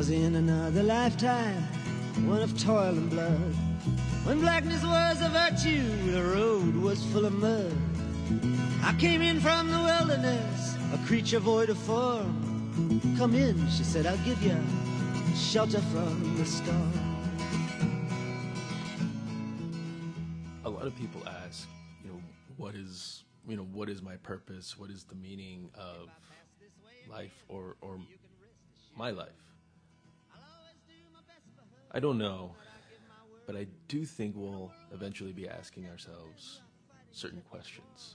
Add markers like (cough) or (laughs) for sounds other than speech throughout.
'Twas in another lifetime, one of toil and blood. When blackness was a virtue, the road was full of mud. I came in from the wilderness, a creature void of form. Come in, she said, I'll give you shelter from the storm. A lot of people ask, you know, what is, you know, what is my purpose? What is the meaning of life or or my life? I don't know, but I do think we'll eventually be asking ourselves certain questions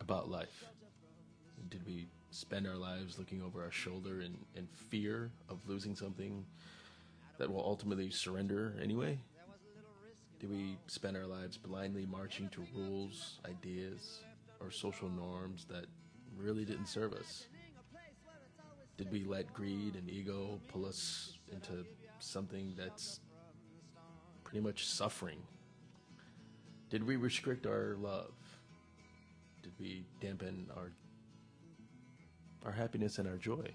about life. Did we spend our lives looking over our shoulder in, in fear of losing something that will ultimately surrender anyway? Did we spend our lives blindly marching to rules, ideas, or social norms that really didn't serve us? Did we let greed and ego pull us into something that's pretty much suffering? Did we restrict our love? Did we dampen our our happiness and our joy?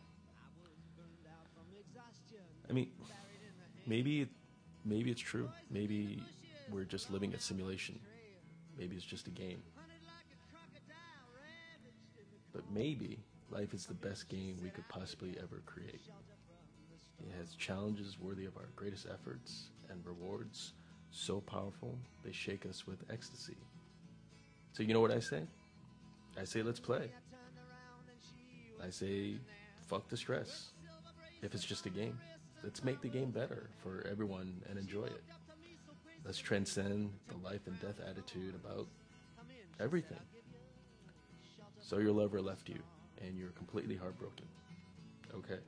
I mean, maybe maybe it's true. Maybe we're just living a simulation. Maybe it's just a game. But maybe life is the best game we could possibly ever create. It has challenges worthy of our greatest efforts and rewards so powerful they shake us with ecstasy. So, you know what I say? I say, let's play. I say, fuck the stress. If it's just a game, let's make the game better for everyone and enjoy it. Let's transcend the life and death attitude about everything. So your lover left you and you're completely heartbroken. Okay.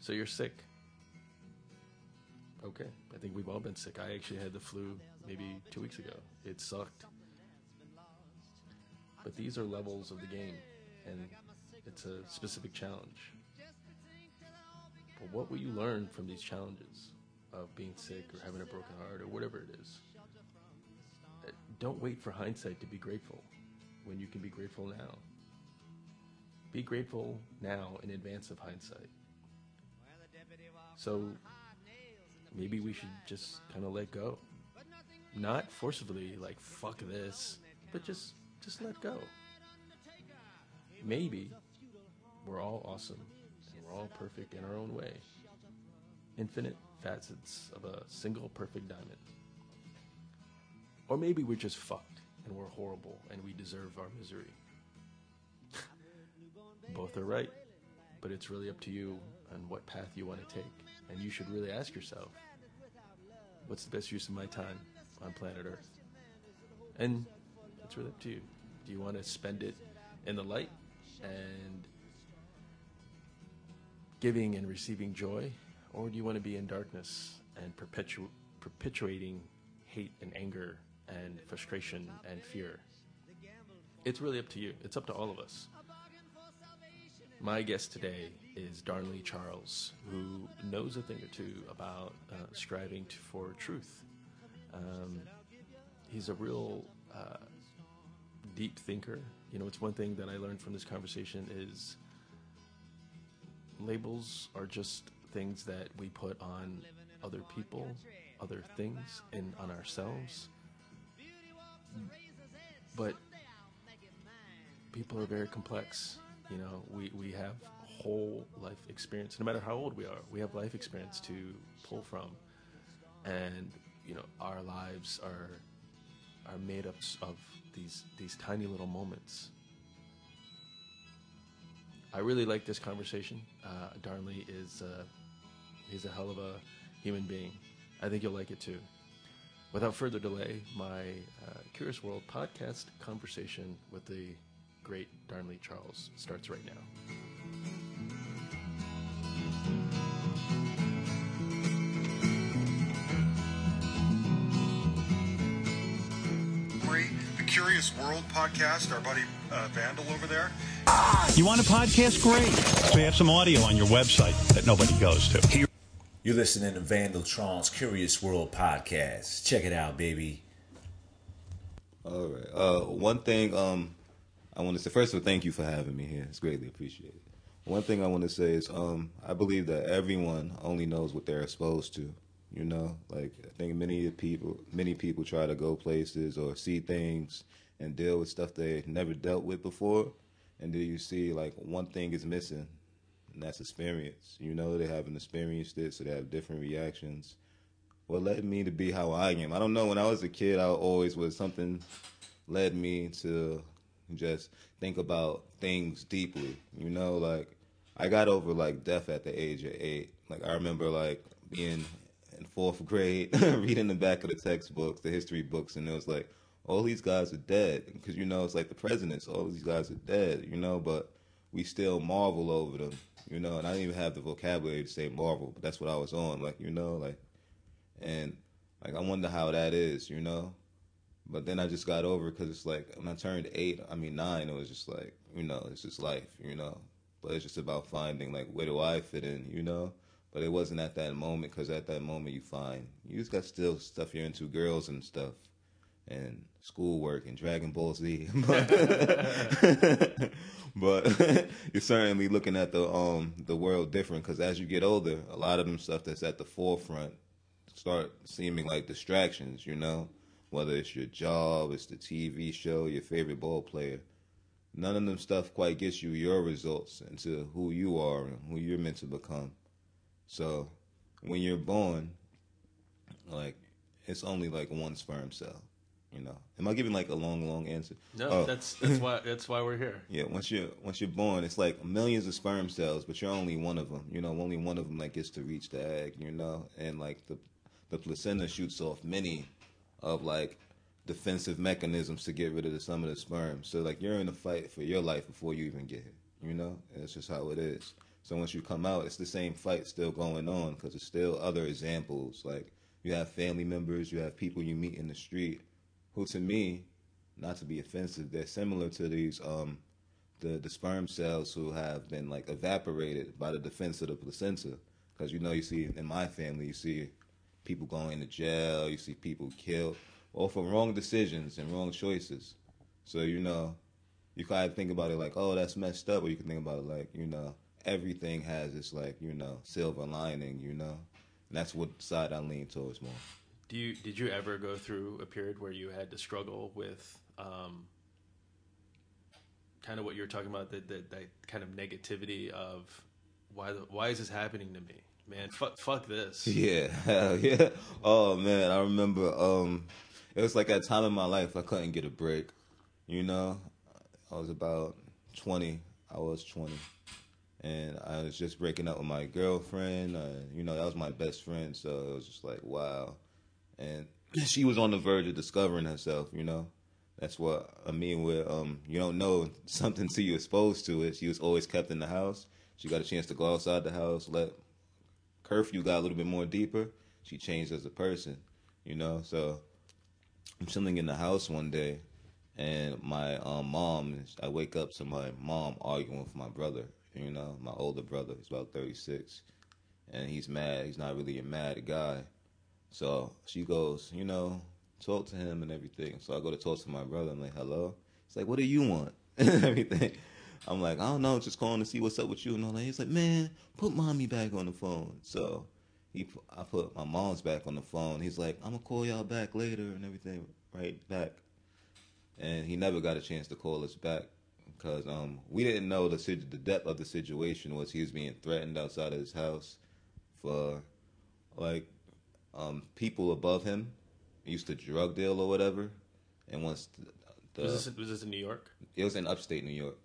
So you're sick. Okay. I think we've all been sick. I actually had the flu maybe two weeks ago. It sucked. But these are levels of the game, and it's a specific challenge. But what will you learn from these challenges of being sick or having a broken heart or whatever it is? Uh, Don't wait for hindsight to be grateful when you can be grateful now. Be grateful now in advance of hindsight. So maybe we should just kind of let go. Not forcibly like fuck this, but just just let go. Maybe we're all awesome and we're all perfect in our own way. Infinite facets of a single perfect diamond. Or maybe we're just fucked and we're horrible and we deserve our misery. Both are right, but it's really up to you and what path you want to take. And you should really ask yourself what's the best use of my time on planet Earth? And it's really up to you. Do you want to spend it in the light and giving and receiving joy? Or do you want to be in darkness and perpetu- perpetuating hate and anger and frustration and fear? It's really up to you. It's up to all of us. My guest today is Darnley Charles, who knows a thing or two about uh, striving to, for truth. Um, he's a real uh, deep thinker. You know, it's one thing that I learned from this conversation is labels are just things that we put on other people, other things, and on ourselves. But people are very complex. You know, we, we have whole life experience. No matter how old we are, we have life experience to pull from. And, you know, our lives are are made up of these these tiny little moments. I really like this conversation. Uh, Darnley is uh, he's a hell of a human being. I think you'll like it too. Without further delay, my uh, Curious World podcast conversation with the great Darnley Charles starts right now. Marie, the Curious World podcast, our buddy uh, Vandal over there. You want a podcast? Great. We have some audio on your website that nobody goes to. You're listening to Vandal Tron's Curious World podcast. Check it out, baby. All right. Uh, one thing um, I want to say first of all, thank you for having me here. It's greatly appreciated. One thing I want to say is, um, I believe that everyone only knows what they're exposed to. You know, like I think many people, many people try to go places or see things and deal with stuff they never dealt with before, and then you see like one thing is missing, and that's experience. You know, they haven't experienced it, so they have different reactions. What led me to be how I am? I don't know. When I was a kid, I always was something led me to just think about things deeply. You know, like I got over like death at the age of eight. Like I remember like being in fourth grade, (laughs) reading the back of the textbooks, the history books, and it was like all these guys are dead because you know it's like the presidents. All these guys are dead, you know, but we still marvel over them, you know. And I didn't even have the vocabulary to say marvel, but that's what I was on, like you know, like and like I wonder how that is, you know. But then I just got over because it's like when I turned eight, I mean nine, it was just like you know, it's just life, you know. But it's just about finding like where do I fit in, you know. But it wasn't at that moment because at that moment you find you just got still stuff you're into, girls and stuff, and schoolwork and Dragon Ball Z. (laughs) but, (laughs) but (laughs) you're certainly looking at the um the world different because as you get older, a lot of them stuff that's at the forefront start seeming like distractions, you know whether it's your job, it's the TV show, your favorite ball player. None of them stuff quite gets you your results into who you are and who you're meant to become. So when you're born, like it's only like one sperm cell. You know, am I giving like a long, long answer? No, oh. that's (laughs) that's why that's why we're here. Yeah, once you're once you're born, it's like millions of sperm cells, but you're only one of them. You know, only one of them like gets to reach the egg. You know, and like the the placenta shoots off many of like defensive mechanisms to get rid of the, some of the sperm. So like you're in a fight for your life before you even get here. You know, and it's just how it is. So once you come out, it's the same fight still going on because there's still other examples. Like you have family members, you have people you meet in the street, who to me, not to be offensive, they're similar to these um, the the sperm cells who have been like evaporated by the defense of the placenta. Because you know, you see in my family, you see people going to jail, you see people killed, all for wrong decisions and wrong choices. So, you know, you kind of think about it like, oh, that's messed up, or you can think about it like, you know, everything has this like, you know, silver lining, you know. And that's what side I lean towards more. Do you did you ever go through a period where you had to struggle with um, kind of what you're talking about, that that kind of negativity of why the, why is this happening to me? Man, fuck, fuck this. (laughs) Yeah, hell yeah. Oh man, I remember. Um, it was like a time in my life I couldn't get a break. You know, I was about twenty. I was twenty, and I was just breaking up with my girlfriend. Uh, you know, that was my best friend, so it was just like wow. And (laughs) she was on the verge of discovering herself. You know, that's what I mean. Where um, you don't know (laughs) something till you're exposed to it. She was always kept in the house. She got a chance to go outside the house, let curfew got a little bit more deeper, she changed as a person, you know. So I'm chilling in the house one day, and my um, mom. I wake up to my mom arguing with my brother. You know, my older brother. He's about 36, and he's mad. He's not really a mad guy. So she goes, you know, talk to him and everything. So I go to talk to my brother. I'm like, hello. He's like, what do you want? and (laughs) everything. I'm like, I don't know, just calling to see what's up with you and all that. He's like, man, put mommy back on the phone. So he, I put my mom's back on the phone. He's like, I'm gonna call y'all back later and everything, right back. And he never got a chance to call us back because um, we didn't know the the depth of the situation was he was being threatened outside of his house for like um, people above him used to drug deal or whatever, and once the, the, was this was this in New York? It was in upstate New York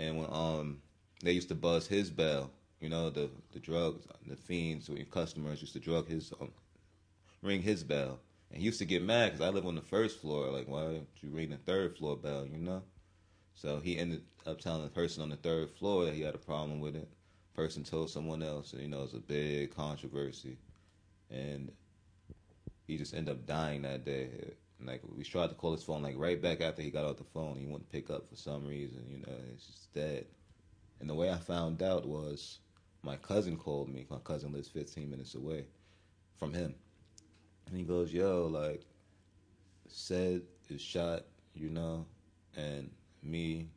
and when um they used to buzz his bell, you know, the the drugs, the fiends, or customers used to drug his um, ring his bell, and he used to get mad because I live on the first floor. Like, why don't you ring the third floor bell? You know. So he ended up telling the person on the third floor that he had a problem with it. Person told someone else, and you know, it was a big controversy, and he just ended up dying that day. Like we tried to call his phone like right back after he got off the phone. He wouldn't pick up for some reason. You know, it's just dead. And the way I found out was my cousin called me. My cousin lives 15 minutes away from him, and he goes, "Yo, like, said is shot, you know, and me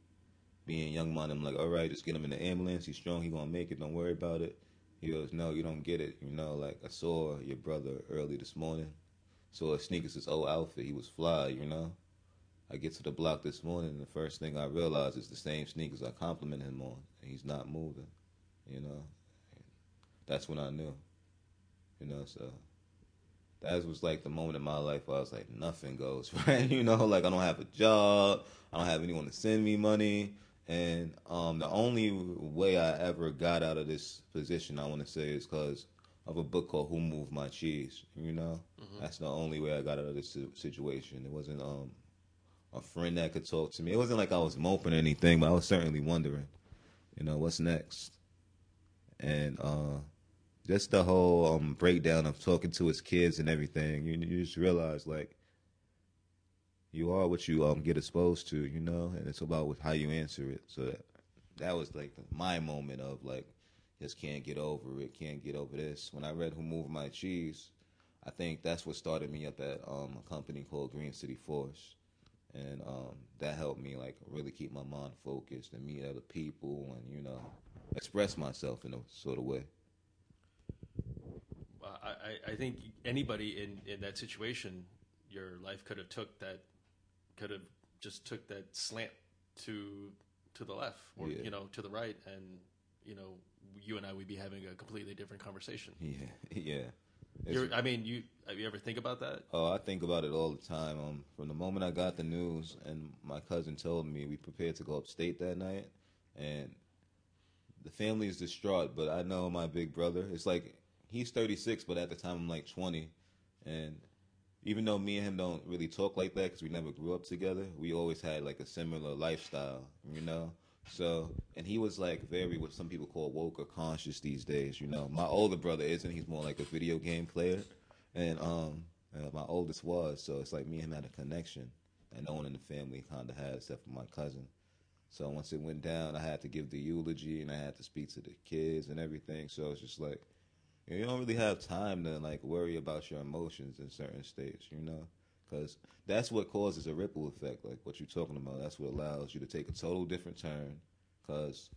being young man, I'm like, all right, just get him in the ambulance. He's strong. He gonna make it. Don't worry about it. He goes, no, you don't get it. You know, like I saw your brother early this morning. Saw his sneakers, his old outfit. He was fly. You know. I get to the block this morning, and the first thing I realize is the same sneakers I complimented him on, and he's not moving. You know. That's when I knew. You know, so that was like the moment in my life where I was like, nothing goes (laughs) right. You know, like I don't have a job, I don't have anyone to send me money, and um, the only way I ever got out of this position, I want to say, is because of a book called "Who Moved My Cheese." You know, mm-hmm. that's the only way I got out of this situation. It wasn't um a friend that could talk to me. It wasn't like I was moping or anything, but I was certainly wondering, you know, what's next. And uh, just the whole um, breakdown of talking to his kids and everything. You, you just realize like you are what you um, get exposed to, you know, and it's about how you answer it. So that, that was like my moment of like just can't get over it, can't get over this. When I read Who Moved My Cheese, I think that's what started me up at um, a company called Green City Force. And um, that helped me like really keep my mind focused and meet other people and you know express myself in a sort of way. I, I think anybody in, in that situation, your life could have took that, could have just took that slant to to the left or yeah. you know to the right, and you know you and I would be having a completely different conversation. (laughs) Yeah, yeah. You're, I mean, you have you ever think about that? Oh, I think about it all the time. Um, from the moment I got the news, and my cousin told me we prepared to go upstate that night, and the family is distraught. But I know my big brother. It's like he's 36, but at the time I'm like 20, and even though me and him don't really talk like that because we never grew up together, we always had like a similar lifestyle, you know. So, and he was like very what some people call woke or conscious these days, you know. My older brother isn't; he's more like a video game player, and um, uh, my oldest was. So it's like me and him had a connection that no one in the family kind of had except for my cousin. So once it went down, I had to give the eulogy and I had to speak to the kids and everything. So it's just like you don't really have time to like worry about your emotions in certain states, you know, because that's what causes a ripple effect, like what you're talking about. That's what allows you to take a total different turn, because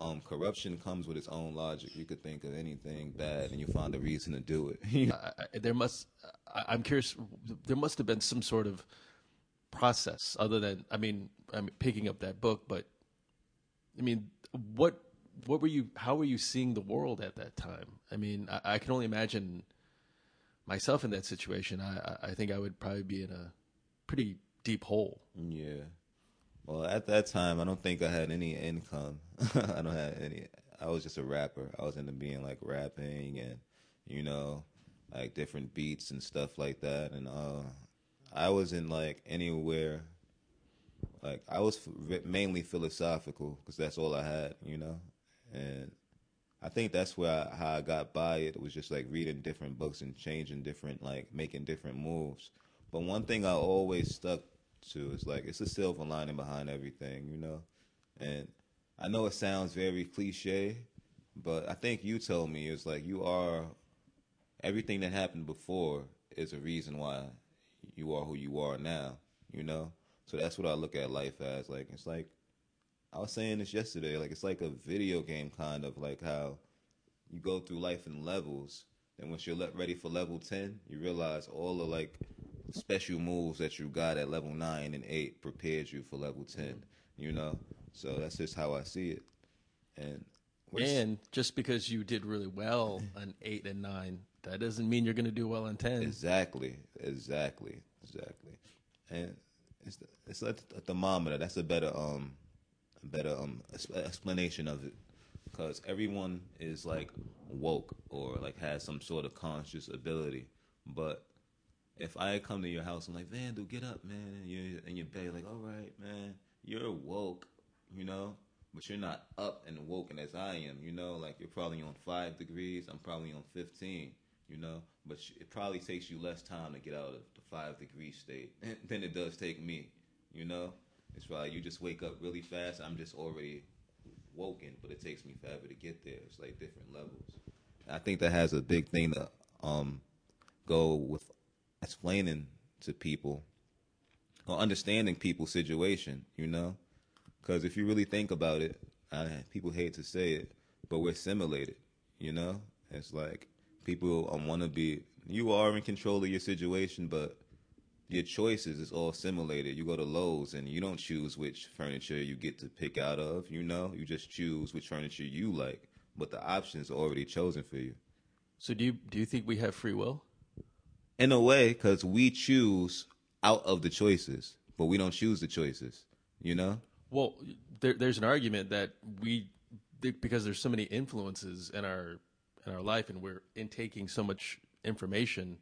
um, corruption comes with its own logic. You could think of anything bad, and you find a reason to do it. (laughs) I, there must. I, am curious. There must have been some sort of process, other than I mean, I'm picking up that book, but I mean, what what were you? How were you seeing the world at that time? I mean, I, I can only imagine myself in that situation. I, I think I would probably be in a pretty deep hole. Yeah. Well, at that time, I don't think I had any income. (laughs) I don't have any. I was just a rapper. I was into being like rapping and, you know, like different beats and stuff like that. And uh, I wasn't like anywhere. Like I was mainly philosophical because that's all I had, you know and I think that's where I, how I got by it. It was just like reading different books and changing different, like making different moves. But one thing I always stuck to is like it's a silver lining behind everything, you know. And I know it sounds very cliche, but I think you told me it's like you are everything that happened before is a reason why you are who you are now, you know. So that's what I look at life as. Like it's like I was saying this yesterday. Like it's like a video game kind of like how you go through life in levels. And once you're ready for level ten, you realize all the like special moves that you got at level nine and eight prepared you for level ten. You know, so that's just how I see it. And and just because you did really well (laughs) on eight and nine, that doesn't mean you're going to do well on ten. Exactly, exactly, exactly. And it's the, it's like a thermometer. That's a better um better um explanation of it. Because everyone is like woke or like has some sort of conscious ability. But if I come to your house, I'm like, Vandal, get up, man, and you're in your bed, like, all right, man, you're woke, you know, but you're not up and woken as I am, you know, like you're probably on five degrees, I'm probably on 15, you know, but it probably takes you less time to get out of the five degree state (laughs) than it does take me, you know. It's probably you just wake up really fast. I'm just already woken, but it takes me forever to get there. It's like different levels. I think that has a big thing to um, go with explaining to people or understanding people's situation. You know, Because if you really think about it, I, people hate to say it, but we're simulated. You know, it's like people want to be. You are in control of your situation, but your choices is all simulated. You go to Lowe's and you don't choose which furniture you get to pick out of. You know, you just choose which furniture you like, but the options are already chosen for you. So do you do you think we have free will? In a way, because we choose out of the choices, but we don't choose the choices. You know? Well, there, there's an argument that we because there's so many influences in our in our life, and we're intaking so much information,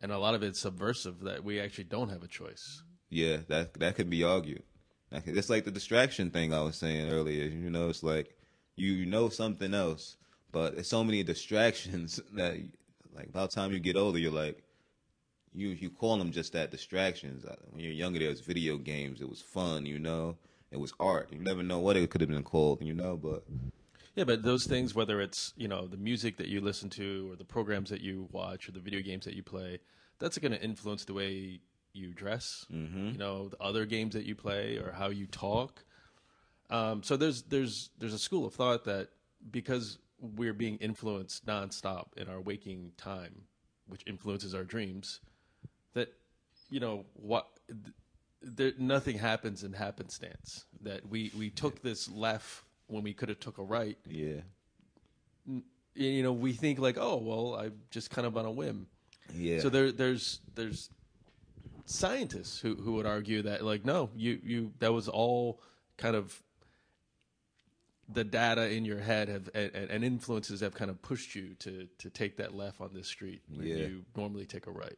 and a lot of it's subversive that we actually don't have a choice. Yeah, that that could be argued. It's like the distraction thing I was saying earlier. You know, it's like you know something else, but it's so many distractions (laughs) that, like, by the time you get older, you're like, you you call them just that distractions. Uh, when you're younger, there was video games. It was fun. You know, it was art. You never know what it could have been called. You know, but yeah, but those things, whether it's you know the music that you listen to, or the programs that you watch, or the video games that you play, that's going to influence the way you dress. Mm-hmm. You know, the other games that you play, or how you talk. Um, so there's there's there's a school of thought that because we're being influenced nonstop in our waking time, which influences our dreams, that you know what. There, nothing happens in happenstance. That we, we took this left when we could have took a right. Yeah. You know, we think like, oh well, I just kind of on a whim. Yeah. So there there's there's scientists who who would argue that like, no, you you that was all kind of the data in your head have and, and influences have kind of pushed you to to take that left on this street when Yeah. you normally take a right.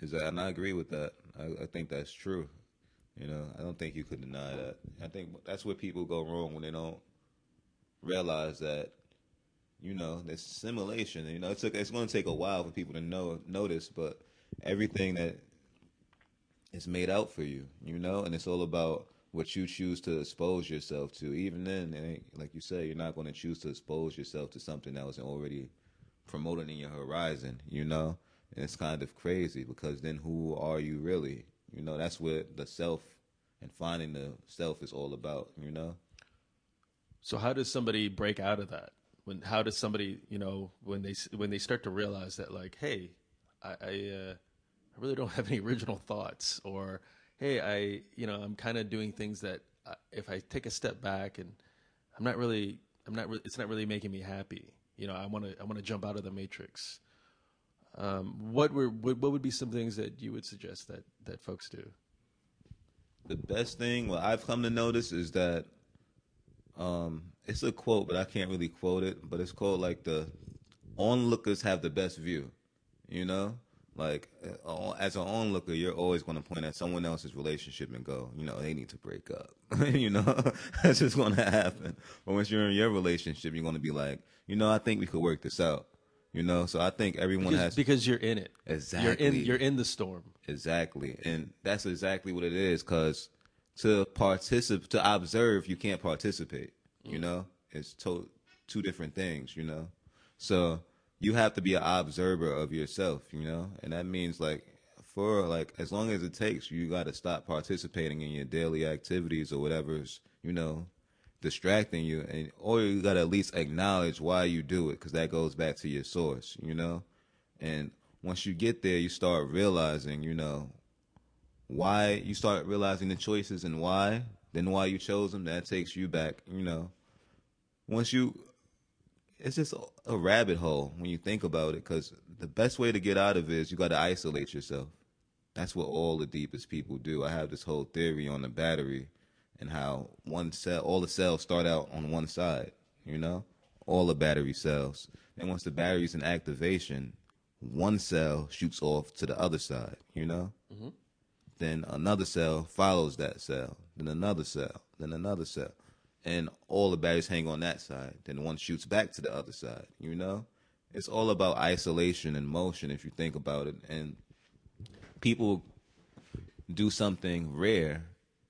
Is that, and I agree with that. I, I think that's true. You know, I don't think you could deny that. I think that's where people go wrong when they don't realize that. You know, there's simulation. You know, it's it's going to take a while for people to know notice, but everything that is made out for you. You know, and it's all about what you choose to expose yourself to. Even then, like you say, you're not going to choose to expose yourself to something that was already promoted in your horizon, you know? And it's kind of crazy because then who are you really? You know, that's what the self and finding the self is all about, you know? So how does somebody break out of that? When how does somebody you know when they when they start to realize that like hey, I I, uh, I really don't (laughs) have any original thoughts or hey I you know I'm kind of doing things that uh, if I take a step back and I'm not really I'm not re- it's not really making me happy. You know I want to I want to jump out of the matrix. Um, what were what, what would be some things that you would suggest that that folks do? The best thing, what I've come to notice is that um, it's a quote, but I can't really quote it, but it's called like the onlookers have the best view, you know? Like, uh, as an onlooker, you're always going to point at someone else's relationship and go, you know, they need to break up. (laughs) you know, (laughs) that's just going to happen. But once you're in your relationship, you're going to be like, you know, I think we could work this out. You know, so I think everyone Because, has because you're in it. You're in Exactly. you're in the storm. Exactly, and that's exactly what it is. Because to participate, to observe, you can't participate. You mm. know, it's to- two different things. You know, so you have to be an observer of yourself. You know, and that means like for like as long as it takes, you got to stop participating in your daily activities or whatever's you know distracting you, and or you got to at least acknowledge why you do it, because that goes back to your source. You know, and once you get there, you start realizing, you know, why you start realizing the choices and why, then why you chose them. That takes you back, you know. Once you, it's just a, rabbit hole when you think about it, because the best way to get out of it is you got to isolate yourself. That's what all the deepest people do. I have this whole theory on the battery and how one cell, all the cells start out on one side, you know, all the battery cells. And once the battery's in activation, one cell shoots off to the other side, you know? Mm-hmm. Then another cell follows that cell, then another cell, then another cell. And all the batteries hang on that side. Then one shoots back to the other side, you know? It's all about isolation and motion if you think about it. And people do something rare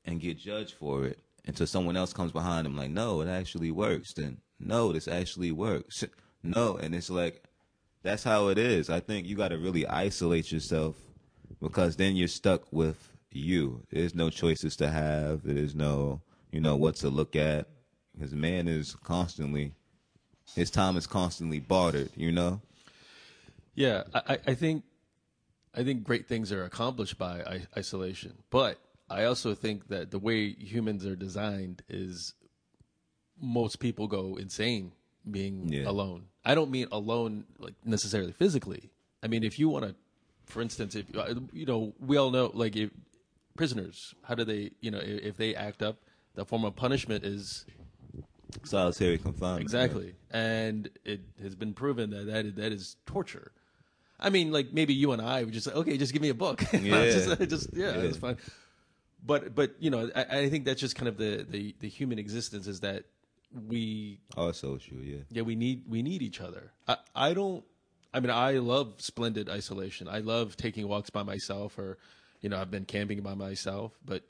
and get judged for it until someone else comes behind them like, no, it actually works. Then, no, this actually works. (laughs) No, and it's like, that's how it is. I think you got to really isolate yourself because then you're stuck with you. There's no choices to have. There's no, you know, what to look at. Because man is constantly, his time is constantly bartered. You know. Yeah, I, I- I think I think great things are accomplished by isolation, but I also think that the way humans are designed is most people go insane being Yeah. alone. I don't mean alone like necessarily physically. I mean if you want to, for instance, if uh, you know, we all know like if prisoners, how do they, you know, if, if they act up, the form of punishment is Solitary confinement. Exactly, and it has been proven that that is, that is torture. I mean, like maybe you and I would just say, okay, just give me a book. (laughs) Yeah. just, just yeah, Yeah. that's fine. But but you know, I, I think that's just kind of the, the the human existence is that we are social, yeah. yeah we need we need each other. I I don't. I mean, I love splendid isolation. I love taking walks by myself, or you know, I've been camping by myself. But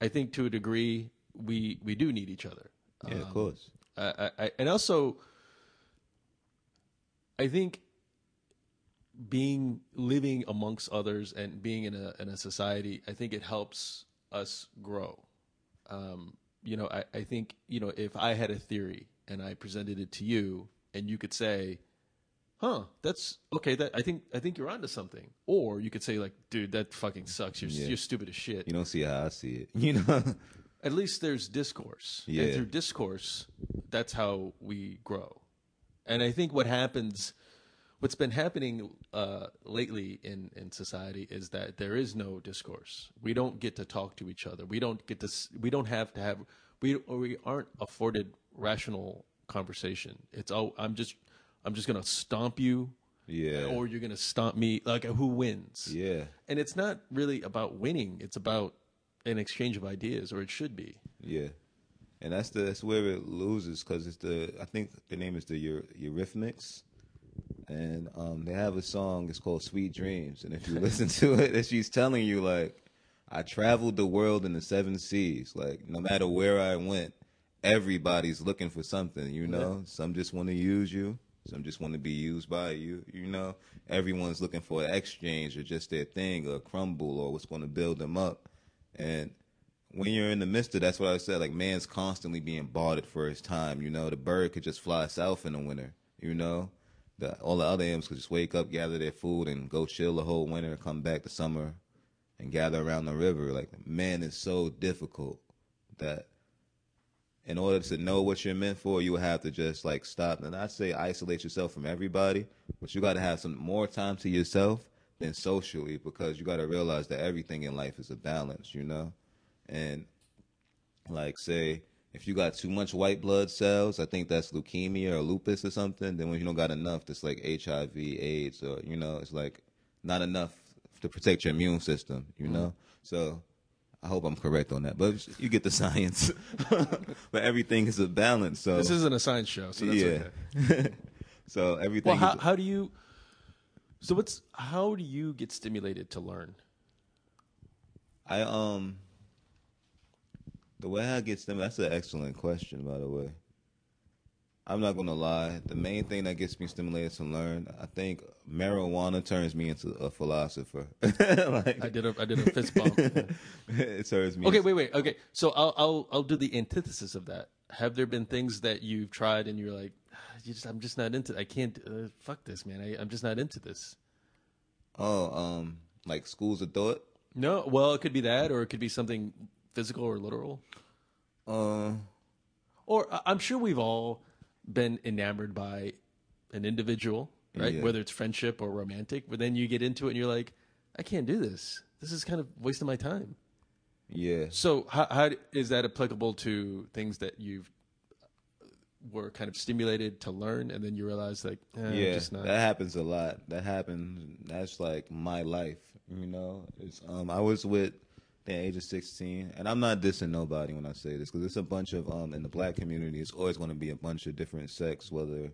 I think to a degree, we we do need each other. Yeah, of course. I, I, I- and also, I think being living amongst others and being in a in a society, I think it helps us grow. Um, you know, I, I think you know if I had a theory and I presented it to you, and you could say, "Huh, that's okay." That I think I think you're onto something, or you could say like, "Dude, that fucking sucks. You're Yeah. you're stupid as shit." You don't see how I see it. (laughs) You know. at least there's discourse. Yeah. And through discourse, that's how we grow. And I think what happens, what's been happening uh, lately in, in society is that there is no discourse. We don't get to talk to each other. We don't get to. s- We don't have to have. We or we aren't afforded rational conversation. It's oh, I'm just, I'm just gonna stomp you, yeah. or you're gonna stomp me. Like who wins? yeah. And it's not really about winning. It's about an exchange of ideas, or it should be. Yeah, and that's the that's where it loses because it's the I think the name is the Eur- Eurythmics, and um, they have a song. It's called "Sweet Dreams," and if you (laughs) listen to it, she's telling you like, I traveled the world in the seven seas. Like no matter where I went, everybody's looking for something. You know, some just want to use you. Some just want to be used by you. You know, everyone's looking for an exchange or just their thing or crumble or what's going to build them up. And when you're in the midst of that's what I said, like man's constantly being bartered for his time. You know, the bird could just fly south in the winter. You know, the all the other animals could just wake up, gather their food, and go chill the whole winter, come back the summer, and gather around the river. Like man is so difficult that in order to know what you're meant for, you have to just like stop. And I say isolate yourself from everybody, but you got to have some more time to yourself than socially because you got to realize that everything in life is a balance, you know? And like say if you got too much white blood cells, I think that's leukemia or lupus or something. Then when you don't got enough, that's like HIV, AIDS, or you know, it's like not enough to protect your immune system, you know. Mm-hmm. So I hope I'm correct on that, but you get the (laughs) science. (laughs) but everything is a balance. So This isn't a science show, so that's yeah. okay. (laughs) so everything. Well, how, is, how do you? So what's how do you get stimulated to learn? I um the way I get stimulated that's an excellent question by the way. I'm not gonna lie. The main thing that gets me stimulated to learn, I think marijuana turns me into a philosopher. (laughs) like, I did a I did a fist bump. (laughs) it turns me. Okay, wait, wait. Okay, so I'll I'll I'll do the antithesis of that. Have there been things that you've tried and you're like, "Ah, you just I'm just not into. I can't. Uh, fuck this, man. I, I'm just not into this. Oh, um, like schools of thought. No, well, it could be that, or it could be something physical or literal. Uh, Or I'm sure we've all been enamored by an individual, right? Yeah. Whether it's friendship or romantic, but then you get into it and you're like, I can't do this. This is kind of wasting my time. yeah. So how, how is that applicable to things that you've were kind of stimulated to learn, and then you realize like, eh, yeah, just not. that happens a lot. That happens. That's like my life. You know, it's um. I was with the age of sixteen, and I'm not dissing nobody when I say this because it's a bunch of um in the black community. It's always going to be a bunch of different sects, whether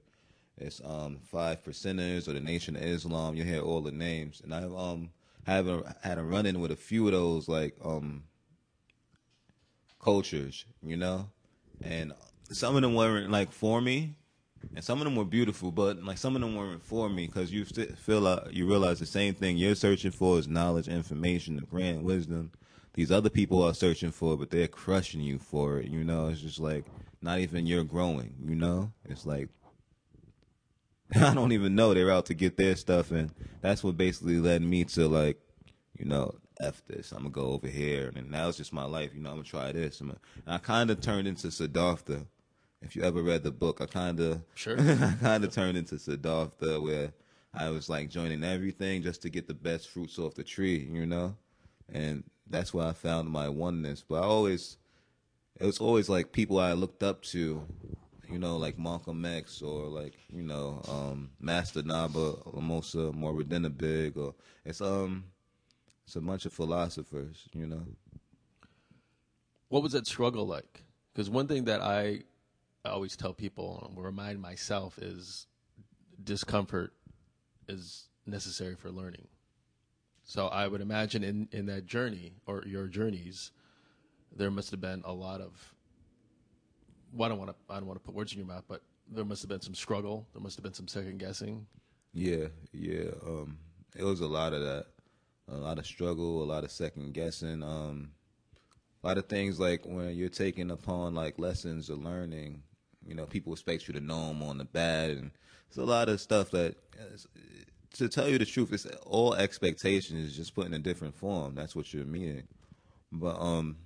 it's um five percenters or the Nation of Islam. You hear all the names, and I've um have a, had a run in with a few of those like um cultures, you know, and some of them weren't like for me, and some of them were beautiful, but like some of them weren't for me because you feel uh, you realize the same thing you're searching for is knowledge, information, the grand wisdom. These other people are searching for, but they're crushing you for it. You know, it's just like not even you're growing. You know, it's like (laughs) I don't even know they're out to get their stuff, and that's what basically led me to like, you know, f this. I'm gonna go over here, and now it's just my life. You know, I'm gonna try this. I'm gonna, and I kind of turned into Siddhartha. If you ever read the book, I kind of Sure. (laughs) I kind of turned into Siddhartha, where I was like joining everything just to get the best fruits off the tree. You know, and that's where I found my oneness. But I always, it was always like people I looked up to, you know, like Malcolm X or like you know, um, Master Naba, Lamosa, Moradina Big, or it's um, it's a bunch of philosophers, you know. What was that struggle like? Because one thing that I always tell people and remind myself is discomfort is necessary for learning. So I would imagine in, in that journey or your journeys, there must have been a lot of. Well, I don't want to. I don't want to put words in your mouth, but there must have been some struggle. There must have been some second guessing. Yeah, yeah. Um, it was a lot of that, a lot of struggle, a lot of second guessing. Um, a lot of things like when you're taking upon like lessons or learning, you know, people expect you to know them on the bad, and it's a lot of stuff that. To tell you the truth, it's all expectations just put in a different form. That's what you're meaning. But um,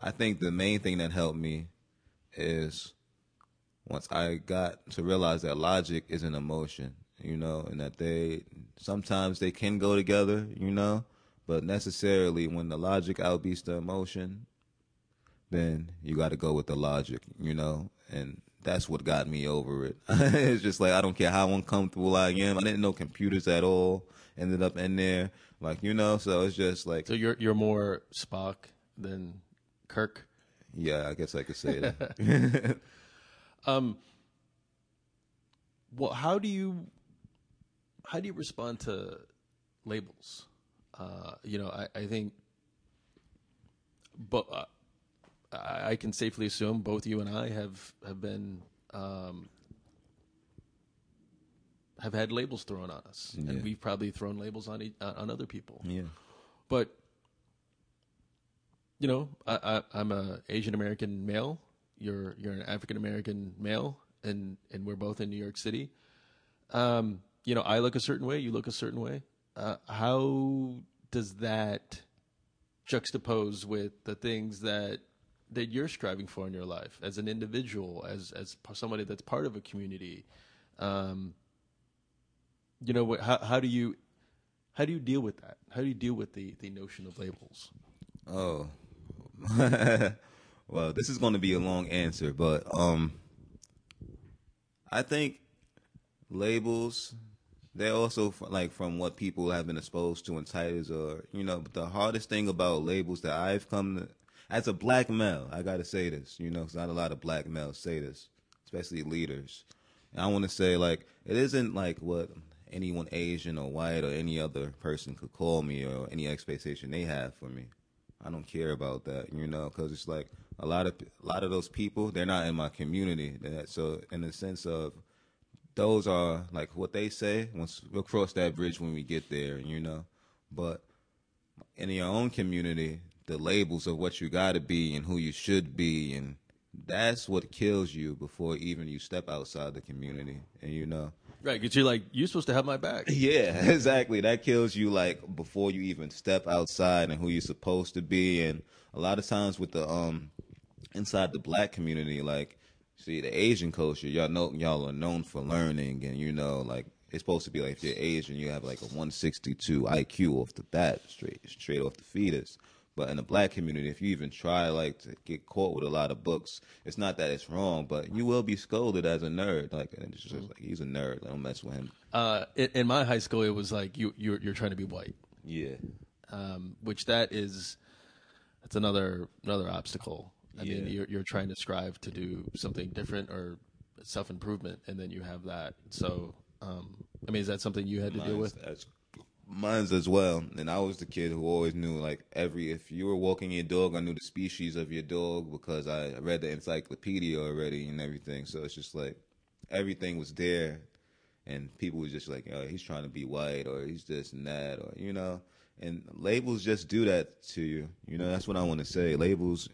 I think the main thing that helped me is once I got to realize that logic is an emotion, you know, and that they sometimes they can go together, you know, but necessarily when the logic outbeats the emotion, then you got to go with the logic, you know, and that's what got me over it. (laughs) it's just like I don't care how uncomfortable I am. I didn't know computers at all. Ended up in there, like you know, so it's just like So you're you're more Spock than Kirk. yeah, I guess I could say that. (laughs) (laughs) Um, well, how do you how do you respond to labels? Uh, you know, I, I think, but uh, I, I can safely assume both you and I have have been um, have had labels thrown on us, Yeah. and we've probably thrown labels on on other people. yeah, But you know, I, I, I'm a Asian American male. You're you're an African American male, and and we're both in New York City. Um, you know, I look a certain way. You look a certain way. Uh, how does that juxtapose with the things that that you're striving for in your life as an individual, as as somebody that's part of a community? Um, you know, how how do you how do you deal with that? How do you deal with the the notion of labels? Oh, (laughs) well, this is going to be a long answer, but um, I think labels they're also like from what people have been exposed to in titles, or you know. The hardest thing about labels that I've come to, as a black male, I got to say this, you know, 'cause not a lot of black males say this, especially leaders. And I want to say like it isn't like what anyone Asian or white or any other person could call me or any expectation they have for me. I don't care about that, you know, because it's like a lot of a lot of those people they're not in my community. So in the sense of those are like what they say. Once we'll cross that bridge when we get there, you know. But in your own community, the labels of what you got to be and who you should be, and that's what kills you before even you step outside the community. And you know, Right, because you're like you're supposed to have my back. (laughs) yeah, (laughs) exactly. That kills you like before you even step outside and who you're supposed to be. And a lot of times with the um inside the black community, like see the Asian culture, y'all know y'all are known for learning and you know, like it's supposed to be like if you're Asian you have like a one sixty two IQ off the bat, straight straight off the fetus. But in the black community, if you even try like to get caught with a lot of books, it's not that it's wrong, but you will be scolded as a nerd. Like and it's just like he's a nerd. Don't mess with him. Uh, in, in my high school, it was like you you're you're trying to be white, Yeah. um, which that is that's another another obstacle. I mean, you're you're trying to strive to do something different or self improvement, and then you have that. So, um, I mean, is that something you had to deal with? As, mine's as well. And I was the kid who always knew like every if you were walking your dog, I knew the species of your dog because I read the encyclopedia already and everything. So it's just like everything was there, and people was just like, oh, he's trying to be white, or he's this and that, or you know. And labels just do that to you. You know, that's what I want to say. Labels,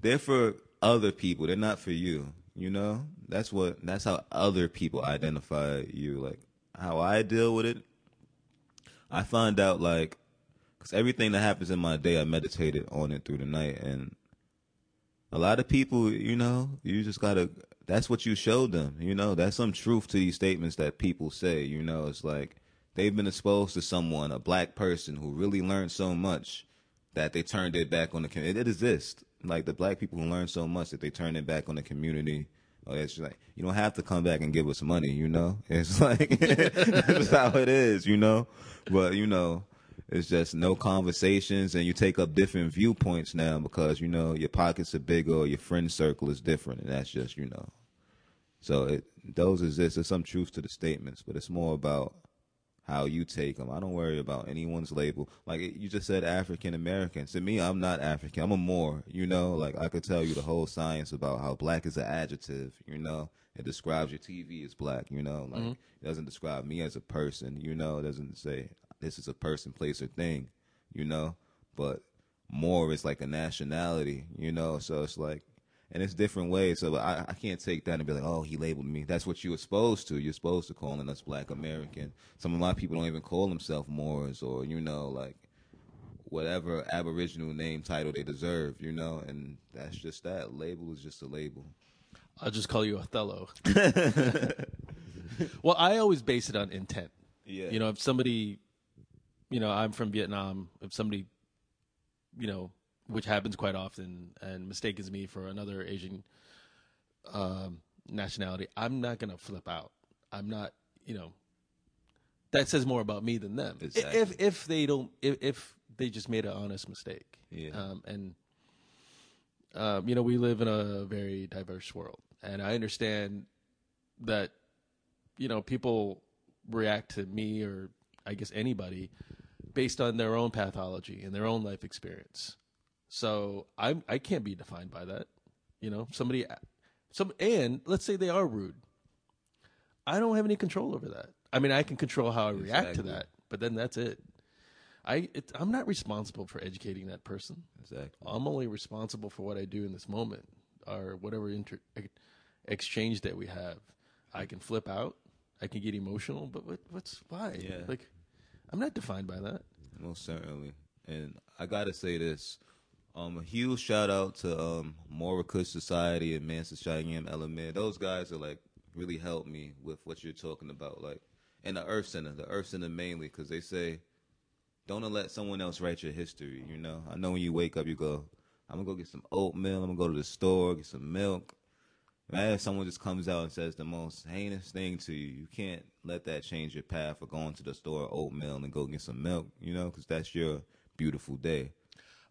they're for other people. They're not for you. You know, that's what. That's how other people identify you. Like how I deal with it. I find out like, cause everything that happens in my day, I meditated on it through the night, and a lot of people, you know, you just gotta. That's what you showed them. You know, that's some truth to these statements that people say. You know, it's like they've been exposed to someone, a black person who really learned so much that they turned their back on the community. It exists. Like the black people who learned so much that they turned their back on the community. Oh, it's like you don't have to come back and give us money, you know. (laughs) It's like (laughs) that's how it is, you know. But you know, it's just no conversations, and you take up different viewpoints now because you know your pockets are bigger, or your friend circle is different, and that's just you know. So it those exist. There's some truth to the statements, but it's more about how you take them. I don't worry about anyone's label. Like you just said, African Americans. To me, I'm not African. I'm a Moor. You know, like I could tell you the whole science about how black is an adjective. You know, it describes your TV as black. You know, like mm-hmm. it doesn't describe me as a person. You know, it doesn't say this is a person, place, or thing. You know, but Moor is like a nationality. You know, so it's like and it's different ways. So I, I can't take that and be like, oh, he labeled me. That's what you're supposed to. You're supposed to calling us Black American. Some of my people don't even call themselves Moors or you know like whatever Aboriginal name title they deserve. You know, and that's just that. Label is just a label. I'll just call you Othello. (laughs) well, I always base it on intent. Yeah. You know, if somebody, you know, I'm from Vietnam. If somebody, you know, which happens quite often, and mistakes me for another Asian um, nationality, I'm not gonna flip out. I'm not, you know. That says more about me than them. Exactly. If if they don't, if, if they just made an honest mistake, Yeah. um, and um, you know, we live in a very diverse world, and I understand that you know people react to me or I guess anybody based on their own pathology and their own life experience. So I I can't be defined by that. You know, somebody some and let's say they are rude. I don't have any control over that. I mean, I can control how I react to that, but then that's it. I it, I'm not responsible for educating that person. Exactly. I'm only responsible for what I do in this moment or whatever inter- exchange that we have. I can flip out, I can get emotional, but what, what's why? Yeah. Like, I'm not defined by that. Most certainly. And I gotta say this. Um, a huge shout out to um Society and Mansa Cheyenne Element. Those guys are like really helped me with what you're talking about, like and the Earth Center, the Earth Center mainly, because they say don't let someone else write your history. You know, I know when you wake up, you go, I'm gonna go get some oatmeal. I'm gonna go to the store, get some milk. Man, if someone just comes out and says the most heinous thing to you, you can't let that change your path for going to the store, oatmeal, and go get some milk. You know, because that's your beautiful day.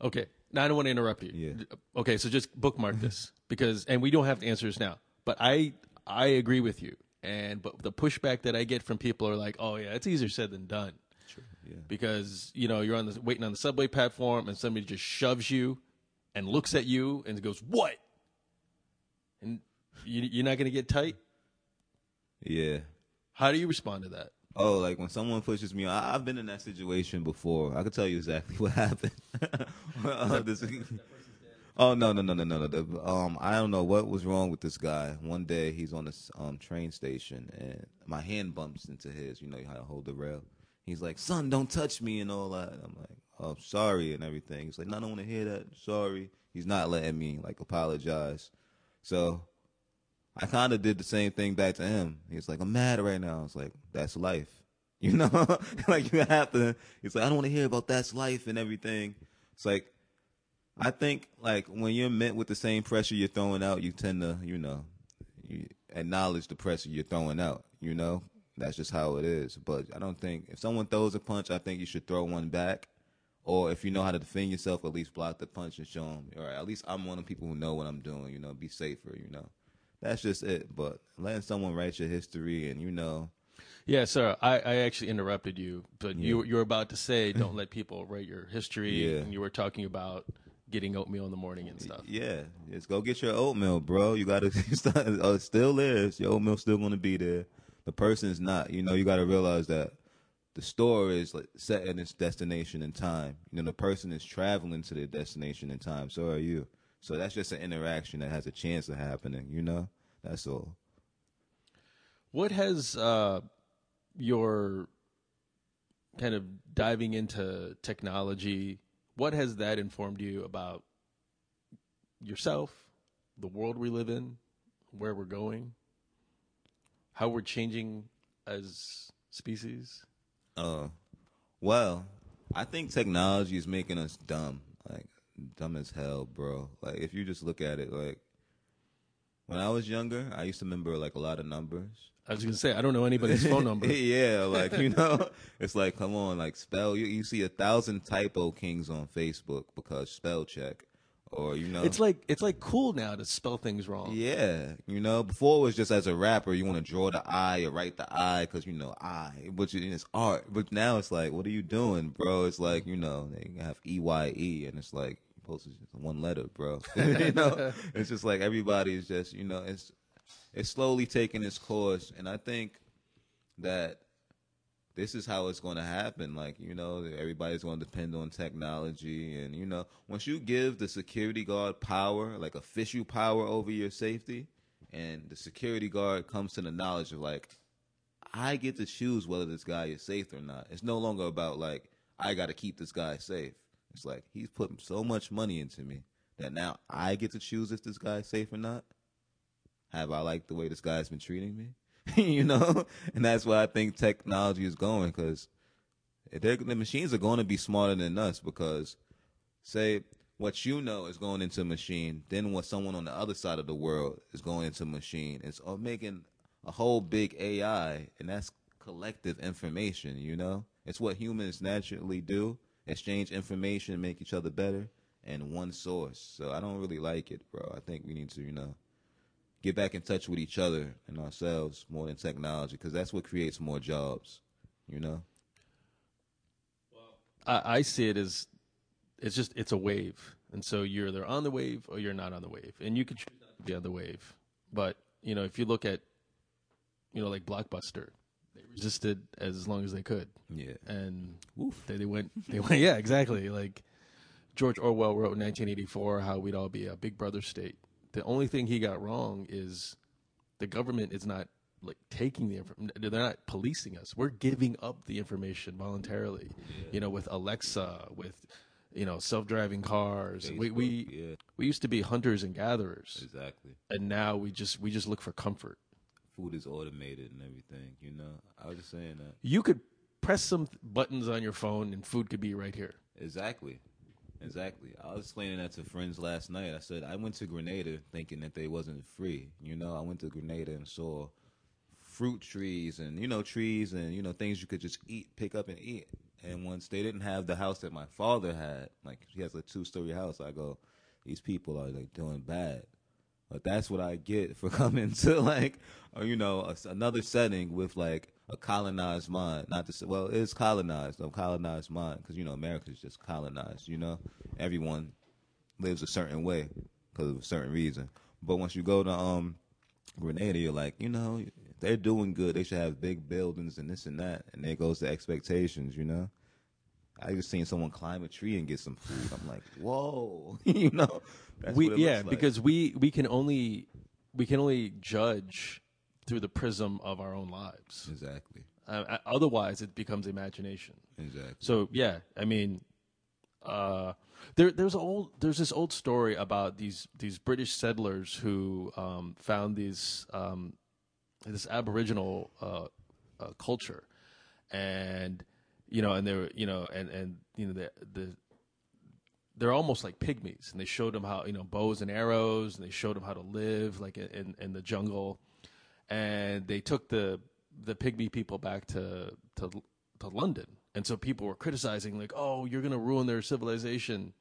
Okay. Now I don't want to interrupt you. Yeah. Okay, so just bookmark this (laughs) because, and we don't have to answer this now. But I I agree with you, and but the pushback that I get from people are like, oh yeah, it's easier said than done. True. Yeah. because you know you're on the waiting on the subway platform and somebody just shoves you and looks at you and goes what and you, you're not going to get tight Yeah. how do you respond to that Oh, like when someone pushes me, I, I've been in that situation before. I can tell you exactly (laughs) what happened. (laughs) Uh, this- oh no no no no no no! Um, I don't know what was wrong with this guy. One day he's on this um train station and my hand bumps into his. You know how to hold the rail. He's like, "Son, don't touch me," and all that. I'm like, "Oh, sorry," and everything. He's like, "No, I don't want to hear that. Sorry." He's not letting me like apologize. So I kind of did the same thing back to him. He's like, I'm mad right now. I was like, that's life. (laughs) You know, (laughs) like you have to. He's like, I don't want to hear about that's life and everything. It's like, I think like when you're met with the same pressure you're throwing out, you tend to, you know, you acknowledge the pressure you're throwing out. You know, that's just how it is. But I don't think if someone throws a punch, I think you should throw one back. Or if you know how to defend yourself, at least block the punch and show them. Right, at least I'm one of the people who know what I'm doing. You know, be safer. You know, that's just it. But letting someone write your history and you know, yeah sir i, I actually interrupted you but you, you were about to say (laughs) don't let people write your history Yeah. and you were talking about getting oatmeal in the morning and stuff. Yeah, just go get your oatmeal, bro. You gotta (laughs) start, oh, uh, it's still there. Your oatmeal's still gonna be there. The person's not. You know, you gotta realize that the store is like set in its destination in time. You know, the person is traveling to their destination in time. So are you. So that's just an interaction that has a chance of happening. You know, that's all. What has uh, your kind of diving into technology? What has that informed you about yourself, the world we live in, where we're going, how we're changing as species? Uh, well, I think technology is making us dumb, like dumb as hell, bro. Like if you just look at it, like when I was younger, I used to remember like a lot of numbers. I was gonna say I don't know anybody's phone number. (laughs) yeah, like you (laughs) know, it's like come on, like spell. You, you see a thousand typo kings on Facebook because spell check, or you know, It's like it's like cool now to spell things wrong. yeah, you know. Before it was just as a rapper, you want to draw the eye or write the eye because you know I, which is art. But now it's like, what are you doing, bro? It's like you know they have E Y E, and it's like to just one letter, bro. (laughs) you know, it's just like everybody is just you know it's it's slowly taking its course, and I think that this is how it's going to happen. Like, you know, everybody's going to depend on technology. And, you know, once you give the security guard power, like official power over your safety, and the security guard comes to the knowledge of, like, I get to choose whether this guy is safe or not. It's no longer about, like, I got to keep this guy safe. It's like, he's putting so much money into me that now I get to choose if this guy's safe or not. Have I liked the way this guy's been treating me? (laughs) you know, and that's why I think technology is going because the machines are going to be smarter than us because, say, what you know is going into a machine, then what someone on the other side of the world is going into a machine. It's uh, making a whole big AI, and that's collective information. You know, it's what humans naturally do: exchange information, make each other better, and one source. So I don't really like it, bro. I think we need to, you know get back in touch with each other and ourselves more than technology because that's what creates more jobs you know I, I see it as it's just it's a wave, and so you're either on the wave or you're not on the wave, and you can choose not to be on the wave. But you know, if you look at you know like Blockbuster, they resisted as long as they could, yeah and they, they went they went yeah exactly like George Orwell wrote in 1984 how we'd all be a Big Brother state. The only thing he got wrong is the government is not like taking the information. They're not policing us. We're giving up the information voluntarily. You know, with Alexa, with you know self-driving cars. we we yeah. we used to be hunters and gatherers, exactly and now we just we just look for comfort. Food is automated and everything you know? I was just saying that. You could press some buttons on your phone, and food could be right here. exactly. Exactly. I was explaining that to friends last night. I said i went to grenada thinking that they wasn't free. You know i went to grenada and saw fruit trees and you know trees and you know things you could just eat pick up and eat. And once they didn't have the house that my father had like he has a two story house i go these people are like doing bad but that's what i get for (laughs) coming to like uh, you know a, another setting with like a colonized mind not to say well it's colonized a colonized mind because you know america is just colonized you know everyone lives a certain way because of a certain reason but once you go to um Grenada, you're like, you know, they're doing good. They should have big buildings and this and that. And there goes the expectations, you know. I just seen someone climb a tree and get some food. I'm like, whoa, (laughs) you know. That's we yeah like. because we we can only we can only judge through the prism of our own lives. exactly, Uh, uh, otherwise, it becomes imagination. exactly. So yeah, I mean, uh, there there's a old there's this old story about these these British settlers who um, found these um, this Aboriginal uh, uh, culture, and you know, and they were you know, and and you know the the they're almost like pygmies, and they showed them how you know bows and arrows, and they showed them how to live like in in the jungle, and they took the the pygmy people back to to to London, and so people were criticizing like, oh, you're gonna ruin their civilization.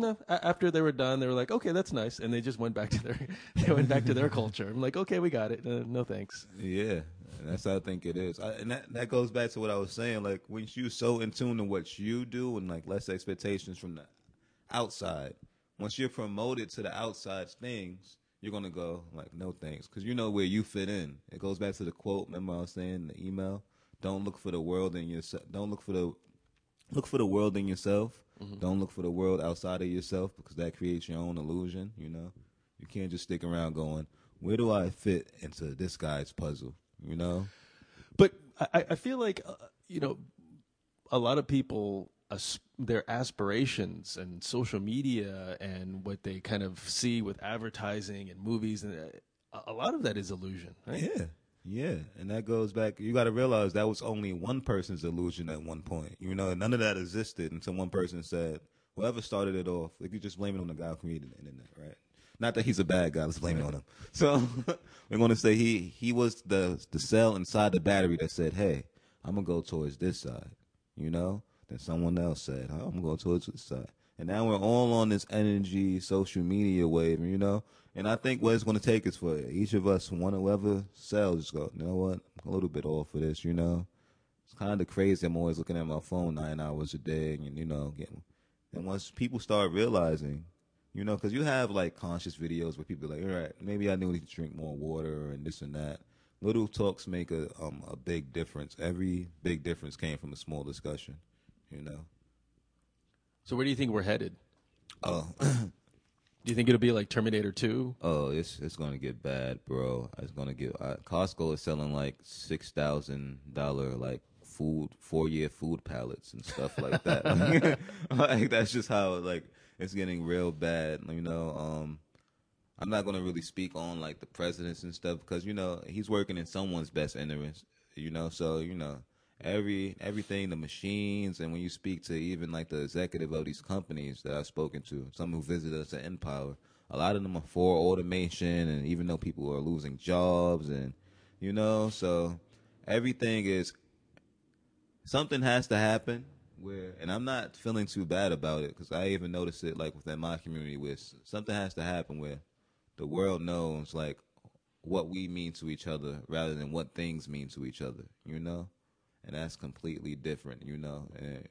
No, after they were done, they were like, okay, that's nice, and they just went back to their (laughs) they went back to their culture. I'm like, okay, we got it. Uh, no thanks. Yeah, that's how I think it is. I, and that, that goes back to what I was saying. Like when you so in tune to what you do and like less expectations from the outside. Once you're promoted to the outside things, you're gonna go like no thanks because you know where you fit in. It goes back to the quote. Remember I was saying in the email. Don't look for the world in yourself. Don't look for the look for the world in yourself. Don't look for the world outside of yourself because that creates your own illusion. You know, you can't just stick around going, "Where do I fit into this guy's puzzle?" You know. But I, I feel like uh, you know, a lot of people as- their aspirations and social media and what they kind of see with advertising and movies and uh, a- a lot of that is illusion. Right? Yeah. Yeah. And that goes back you gotta realize that was only one person's illusion at one point. You know, none of that existed until one person said, Whoever started it off, like you just blame it on the guy who created the internet, right? Not that he's a bad guy, let's blame it on him. So (laughs) we're gonna say he he was the the cell inside the battery that said, Hey, I'm gonna go towards this side, you know? Then someone else said, oh, I'm gonna go towards this side. And now we're all on this energy social media wave, you know? And I think what it's going to take is for each of us, one whoever sells, just go, you know what? I'm a little bit off for this, you know? It's kind of crazy. I'm always looking at my phone nine hours a day, and, you know, getting. And once people start realizing, you know, because you have like conscious videos where people are like, all right, maybe I need to drink more water and this and that. Little talks make a um, a big difference. Every big difference came from a small discussion, you know. So where do you think we're headed? Oh, (clears throat) Do you think it'll be like Terminator Two? Oh, it's it's gonna get bad, bro. It's gonna get. Uh, Costco is selling like six thousand dollar like food four year food pallets and stuff like that. (laughs) like that's just how like it's getting real bad. You know, um, I'm not gonna really speak on like the presidents and stuff because you know he's working in someone's best interest. You know, so you know every everything the machines and when you speak to even like the executive of these companies that I've spoken to, some who visit us at Empower, a lot of them are for automation and even though people are losing jobs and you know, so everything is something has to happen where and I'm not feeling too bad about it because I even notice it like within my community where something has to happen where the world knows like what we mean to each other rather than what things mean to each other, you know? And that's completely different, you know? And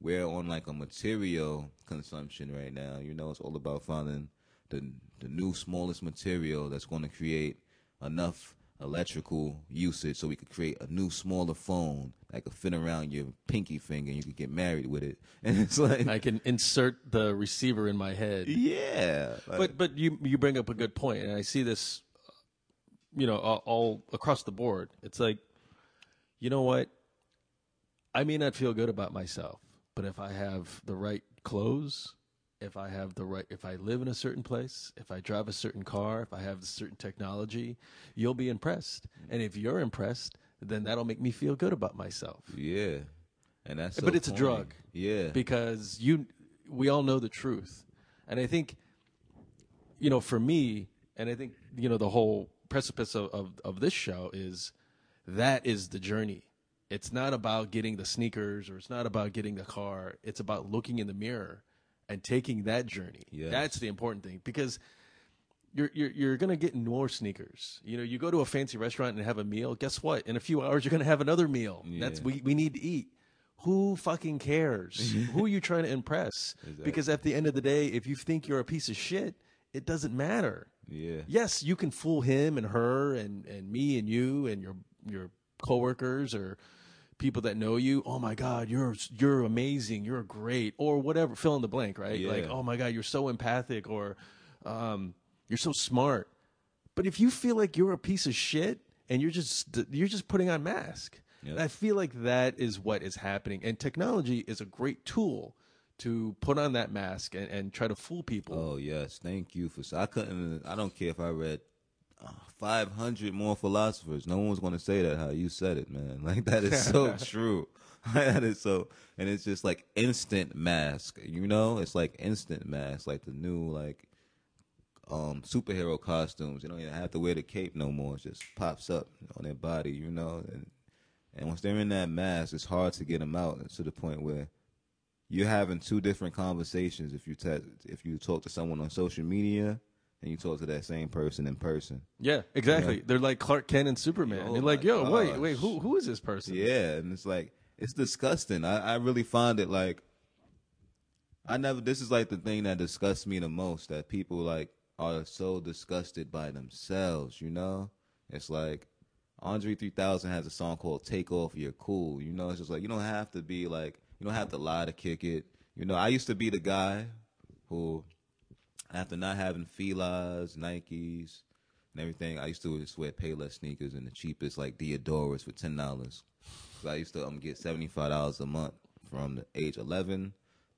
we're on like a material consumption right now, you know? It's all about finding the the new smallest material that's going to create enough electrical usage so we could create a new smaller phone that could fit around your pinky finger and you could get married with it. (laughs) And it's like I can insert the receiver in my head. yeah. like- But but you you bring up a good point, and I see this, you know, all, all across the board. It's like, you know what? I may not feel good about myself, but if I have the right clothes, if I have the right, if I live in a certain place, if I drive a certain car, if I have a certain technology, you'll be impressed. And if you're impressed, then that'll make me feel good about myself. Yeah, and that's But it's a drug. Yeah, because you we all know the truth and i think you know for me and i think you know the whole precipice of, of, of this show is that is the journey it's not about getting the sneakers or it's not about getting the car it's about looking in the mirror and taking that journey Yes. that's the important thing because you're, you're, you're going to get more sneakers. You know, you go to a fancy restaurant and have a meal. Guess what? In a few hours, you're going to have another meal. That's we, we need to eat. Who fucking cares? Who are you (laughs) trying to impress? Because at the end of the day, if you think you're a piece of shit, it doesn't matter. yeah, Yes, you can fool him and her and, and me and you and your your coworkers or people that know you. Oh my God, you're you're amazing. You're great, or whatever. Fill in the blank, right? Like, oh my God, you're so empathic, or um, you're so smart. But if you feel like you're a piece of shit and you're just you're just putting on mask, Yep. I feel like that is what is happening. And technology is a great tool to put on that mask and, and try to fool people. Oh yes, thank you for. I couldn't. I don't care if I read uh, five hundred more philosophers. No one's going to say that how you said it, man. (laughs) Like that is so (laughs) true. (laughs) that is so, and it's just like instant mask. You know, it's like instant mask, like the new like um superhero costumes. You don't even have to wear the cape no more. It just pops up on their body. You know, and and once they're in that mask, it's hard to get them out to the point where you're having two different conversations if you te- if you talk to someone on social media and you talk to that same person in person. Yeah, exactly. They're like Clark Kent and Superman. Oh You're like, yo, wait, gosh. wait, who who is this person? Yeah, and it's like it's disgusting. I, I really find it like I never. This is like the thing that disgusts me the most. That people like are so disgusted by themselves. You know, it's like Andre 3000 has a song called "Take Off Your Cool." You know, it's just like you don't have to be like you don't have to lie to kick it. You know, I used to be the guy who, after not having Fila's, Nikes, and everything, I used to just wear Payless sneakers and the cheapest like Diadoras for ten dollars. So I used to um, get seventy five dollars a month from the age eleven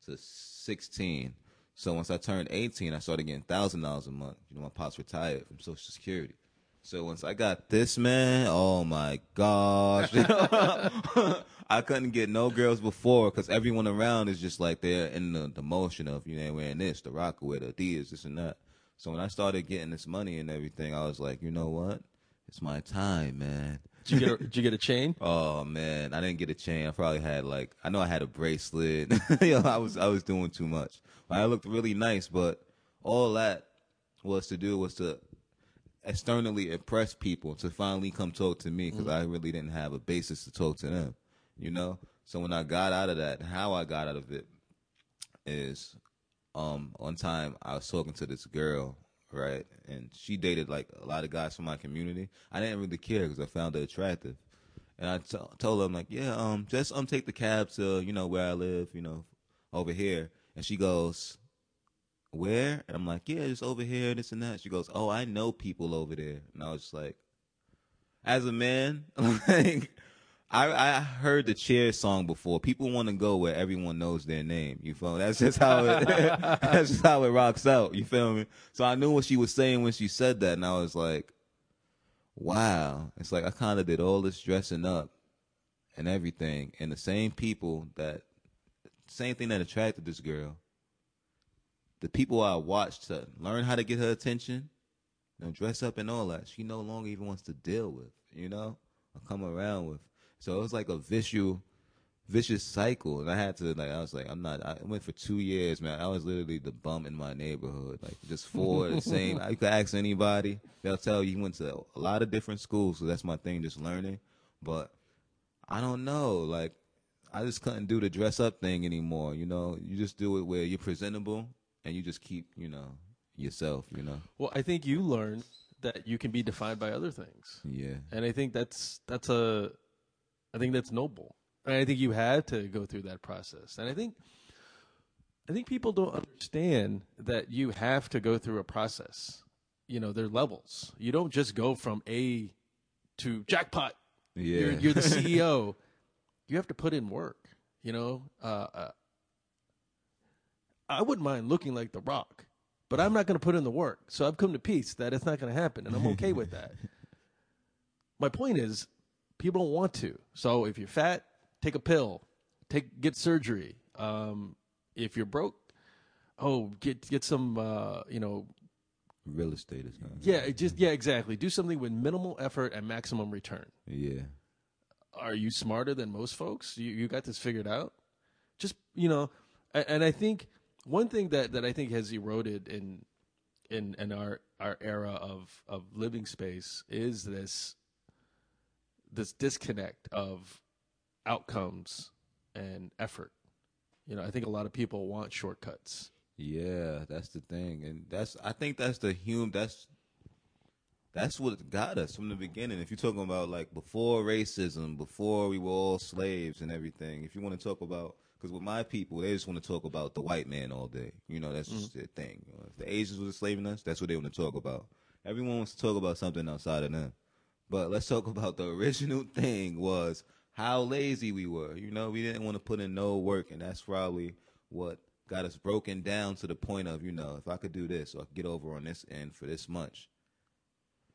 to sixteen. So once I turned eighteen, I started getting thousand dollars a month. You know, my pops retired from Social Security. So once I got this man, oh my gosh, (laughs) (laughs) I couldn't get no girls before because everyone around is just like they're in the, the motion of you know wearing this, the Rocawear, the Adidas, this and that. So when I started getting this money and everything, I was like, you know what? It's my time, man. Did you get a, (laughs) did you get a chain? Oh man, I didn't get a chain. I probably had like I know I had a bracelet. (laughs) you know, I was I was doing too much. I looked really nice, but all that was to do was to externally impress people to finally come talk to me because mm-hmm. I really didn't have a basis to talk to them, you know. So when I got out of that, how I got out of it is, um, one time I was talking to this girl, right, and she dated like a lot of guys from my community. I didn't really care because I found her attractive, and I t- told her I'm like, yeah, um, just um, take the cab to you know where I live, you know, over here, and she goes, where? And I'm like, yeah, just over here, this and that. She goes, oh, I know people over there. And I was just like, as a man, (laughs) like, I, I heard the Cheers song before. People want to go where everyone knows their name. You feel me? That's just how it, (laughs) that's just how it rocks out. You feel me? So I knew what she was saying when she said that. And I was like, wow. It's like I kind of did all this dressing up and everything. And the same people that, same thing that attracted this girl the people I watched to learn how to get her attention, you know, dress up and all that, she no longer even wants to deal with, you know, or come around with. So it was like a vicious, vicious cycle. And I had to, like, I was like, I'm not, I went for two years, man. I was literally the bum in my neighborhood, like just four the (laughs) same. You could ask anybody, they'll tell you you went to a lot of different schools. So that's my thing, just learning. But I don't know, like, I just couldn't do the dress up thing anymore. You know, you just do it where you're presentable and you just keep, you know, yourself, you know. Well, I think you learned that you can be defined by other things. Yeah. And I think that's that's a I think that's noble. And I think you had to go through that process. And I think I think people don't understand that you have to go through a process. You know, there are levels. You don't just go from A to jackpot. Yeah. You're, you're the (laughs) CEO. you have to put in work. You know, uh, uh, I wouldn't mind looking like The Rock, but I'm not going to put in the work. So I've come to peace that it's not going to happen, and I'm okay with that. (laughs) My point is, people don't want to. So if you're fat, take a pill, take get surgery. Um, if you're broke, oh, get get some, uh, you know, Real estate is not. yeah, just yeah, exactly. Do something with minimal effort and maximum return. Yeah. Are you smarter than most folks? You you got this figured out? Just you know, and, and I think one thing that, that I think has eroded in in in our our era of of living space is this this disconnect of outcomes and effort. You know, I think a lot of people want shortcuts. Yeah, that's the thing, and that's I think that's the human. That's that's what got us from the beginning. If you're talking about like before racism, before we were all slaves and everything, if you want to talk about because with my people, they just want to talk about the white man all day. You know, that's just mm-hmm. their thing. You know, if the Asians were enslaving us, that's what they want to talk about. Everyone wants to talk about something outside of them. But let's talk about the original (laughs) thing was how lazy we were. You know, we didn't want to put in no work, and that's probably what got us broken down to the point of, you know, if I could do this or I could get over on this end for this much.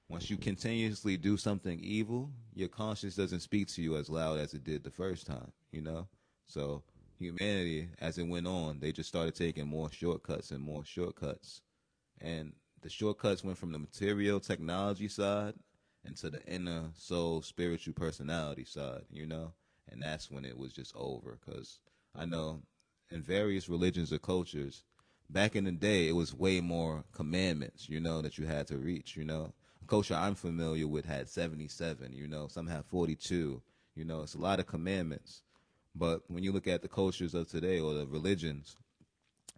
Once you continuously do something evil, your conscience doesn't speak to you as loud as it did the first time, you know? So humanity, as it went on, they just started taking more shortcuts and more shortcuts. And the shortcuts went from the material technology side into the inner soul, spiritual personality side, you know? And that's when it was just over. Because I know in various religions or cultures, back in the day, it was way more commandments, you know, that you had to reach, you know? A culture I'm familiar with had 77, you know, some have 42, you know, it's a lot of commandments. But when you look at the cultures of today or the religions,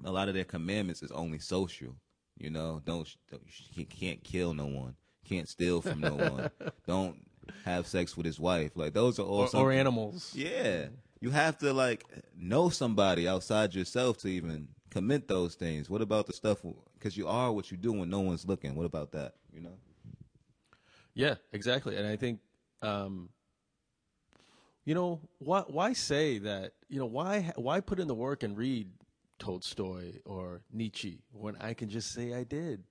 a lot of their commandments is only social. You know, don't, don't you can't kill no one, can't steal from no one, (laughs) don't have sex with his wife. Like those are all or, some- or animals. Yeah, you have to like know somebody outside yourself to even commit those things. What about the stuff? Because you are what you do when no one's looking. What about that? You know. Yeah, exactly. And I think, um, you know, why why say that? You know, why why put in the work and read Tolstoy or Nietzsche when I can just say I did,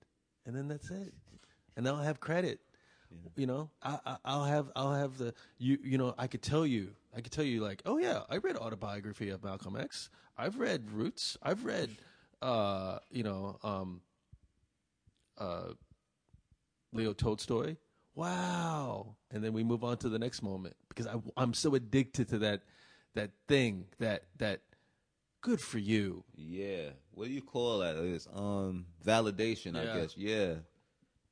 and then that's it, and I'll have credit. You know, I, I, I'll have I'll have the you you know I could tell you I could tell you like oh yeah I read autobiography of Malcolm X I've read Roots I've read uh you know um uh Leo Tolstoy. Wow. And then we move on to the next moment because I, I'm so addicted to that, that thing that, that good for you. Yeah. What do you call that? It's um validation, Yeah. I guess. Yeah.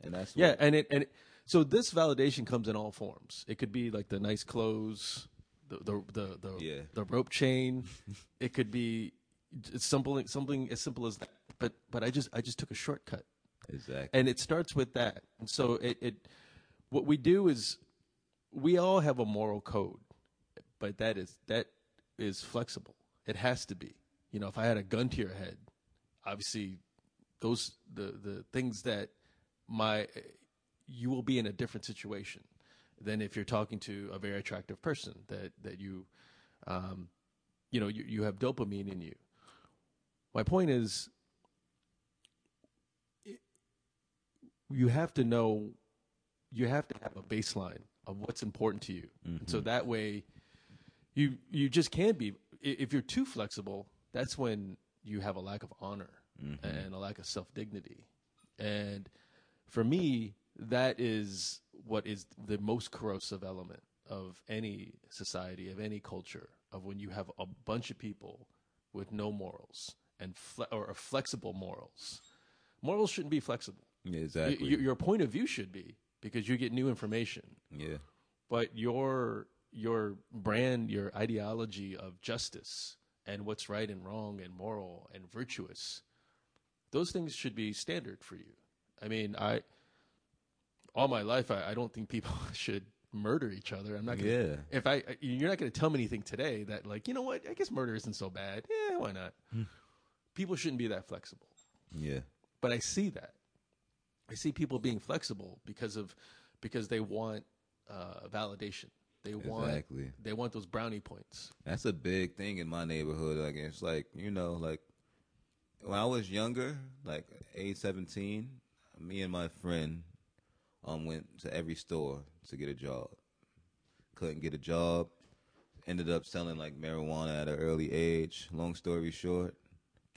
And that's Yeah. And it, and it, so this validation comes in all forms. It could be like the nice clothes, the, the, the, the, Yeah. the rope chain. (laughs) it could be it's something, something as simple as that. But, but I just, I just took a shortcut. exactly. and it starts with that. And so it, it what we do is we all have a moral code, but that is that is flexible. It has to be. You know, if I had a gun to your head, obviously those the the things that my you will be in a different situation than if you're talking to a very attractive person that that you um you know you, you have dopamine in you. My point is you have to know you have to have a baseline of what's important to you. And so that way you you just can't be if you're too flexible that's when you have a lack of honor and a lack of self-dignity. And for me that is what is the most corrosive element of any society of any culture of when you have a bunch of people with no morals and fle- or flexible morals morals shouldn't be flexible exactly. y- your point of view should be because you get new information, yeah. but your your brand, your ideology of justice and what's right and wrong and moral and virtuous, those things should be standard for you. I mean, I all my life I, I don't think people (laughs) should murder each other. I'm not gonna Yeah. if I you're not gonna tell me anything today that like, you know what, I guess murder isn't so bad. Yeah, why not? People shouldn't be that flexible Yeah. but I see that. I see people being flexible because of because they want uh, validation. They want Exactly. they want those brownie points. That's a big thing in my neighborhood. Like it's like you know, like when I was younger, like age seventeen, me and my friend um went to every store to get a job. Couldn't get a job. Ended up selling like marijuana at an early age. Long story short,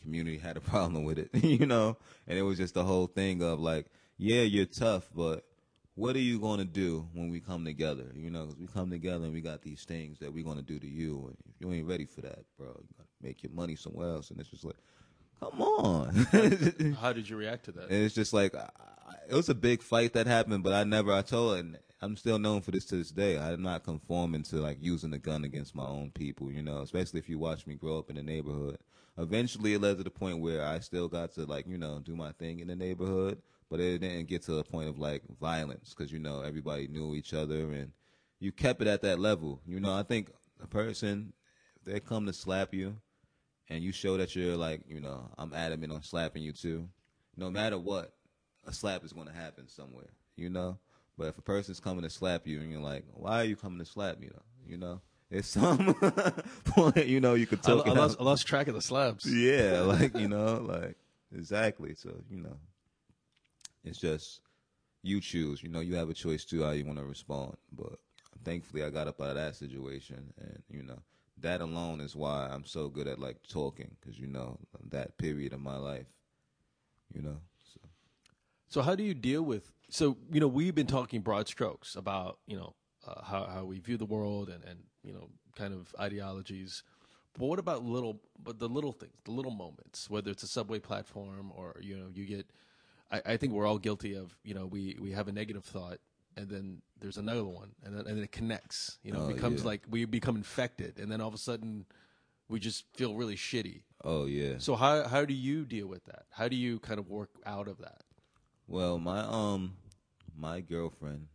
community had a (laughs) problem with it, (laughs) you know, and it was just the whole thing of like, yeah, you're tough, but what are you going to do when we come together? You know, 'cause we come together and we got these things that we're going to do to you. And if you ain't ready for that, bro, you got to make your money somewhere else. And it's just like, come on. (laughs) How did you react to that? And it's just like I, it was a big fight that happened, but I never. I told, and I'm still known for this to this day. I'm not conforming to like using a gun against my own people. You know, especially if you watch me grow up in the neighborhood. Eventually, it led to the point where I still got to like you know do my thing in the neighborhood, but it didn't get to the point of like violence because you know everybody knew each other and you kept it at that level. You know, I think a person if they come to slap you and you show that you're like, you know, I'm adamant on slapping you too, no matter what, a slap is going to happen somewhere, you know? But if a person's coming to slap you and you're like, why are you coming to slap me though? You know? It's some (laughs) point, you know, you could I, talk I it lost. I lost track of the slaps. (laughs) Yeah, (laughs) like, you know, like, exactly. So, you know, it's just, you choose, you know, you have a choice too how you want to respond. But thankfully, I got up out of that situation. And, you know, that alone is why I'm so good at like talking because, you know, that period of my life, you know. So, So how do you deal with? So you know we've been talking broad strokes about you know uh, how how we view the world and and you know kind of ideologies. But what about little but the little things, the little moments, whether it's a subway platform or you know you get. I, I think we're all guilty of you know we we have a negative thought and then there's another one and then and then it connects. You know, Oh, it becomes yeah. like we become infected and then all of a sudden we just feel really shitty. Oh yeah. So how how do you deal with that? How do you kind of work out of that? Well, my um, my girlfriend,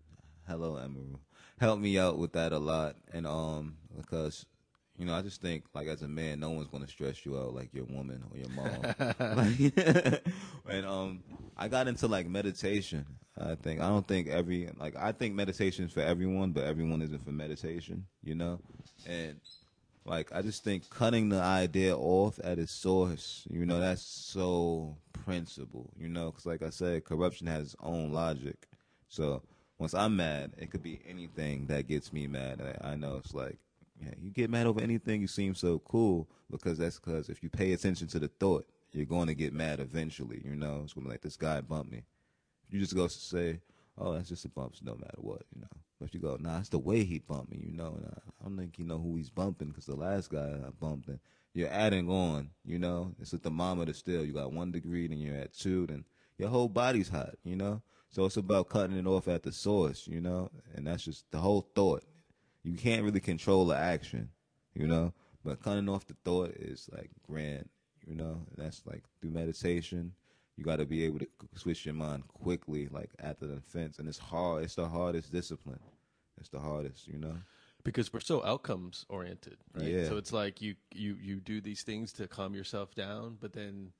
hello Emerald, helped me out with that a lot, and um, because you know, I just think like as a man, no one's gonna stress you out like your woman or your mom. (laughs) like, (laughs) and um, I got into like meditation. I think I don't think every like I think meditation is for everyone, but everyone isn't for meditation. You know, and like I just think cutting the idea off at its source, you know, that's so principle, you know, because like I said, corruption has its own logic. So once I'm mad, it could be anything that gets me mad. I, I know it's like, yeah, you get mad over anything, you seem so cool because that's because if you pay attention to the thought, you're going to get mad eventually. You know, it's going to be like this guy bumped me. You just go say, oh, that's just a bump, no matter what, you know. But you go, nah, it's the way he bumped me, you know. I don't think you know who he's bumping because the last guy I bumped, and you're adding on, you know. It's a thermometer still. You got one degree, then you're at two, then your whole body's hot, you know. So it's about cutting it off at the source, you know. And that's just the whole thought. You can't really control the action, you know. But cutting off the thought is like grand, you know. And that's like through meditation you got to be able to switch your mind quickly, like after the offense. And it's hard. It's the hardest discipline. It's the hardest, you know. Because we're so outcomes oriented, right? Yeah. So it's like you you you do these things to calm yourself down, but then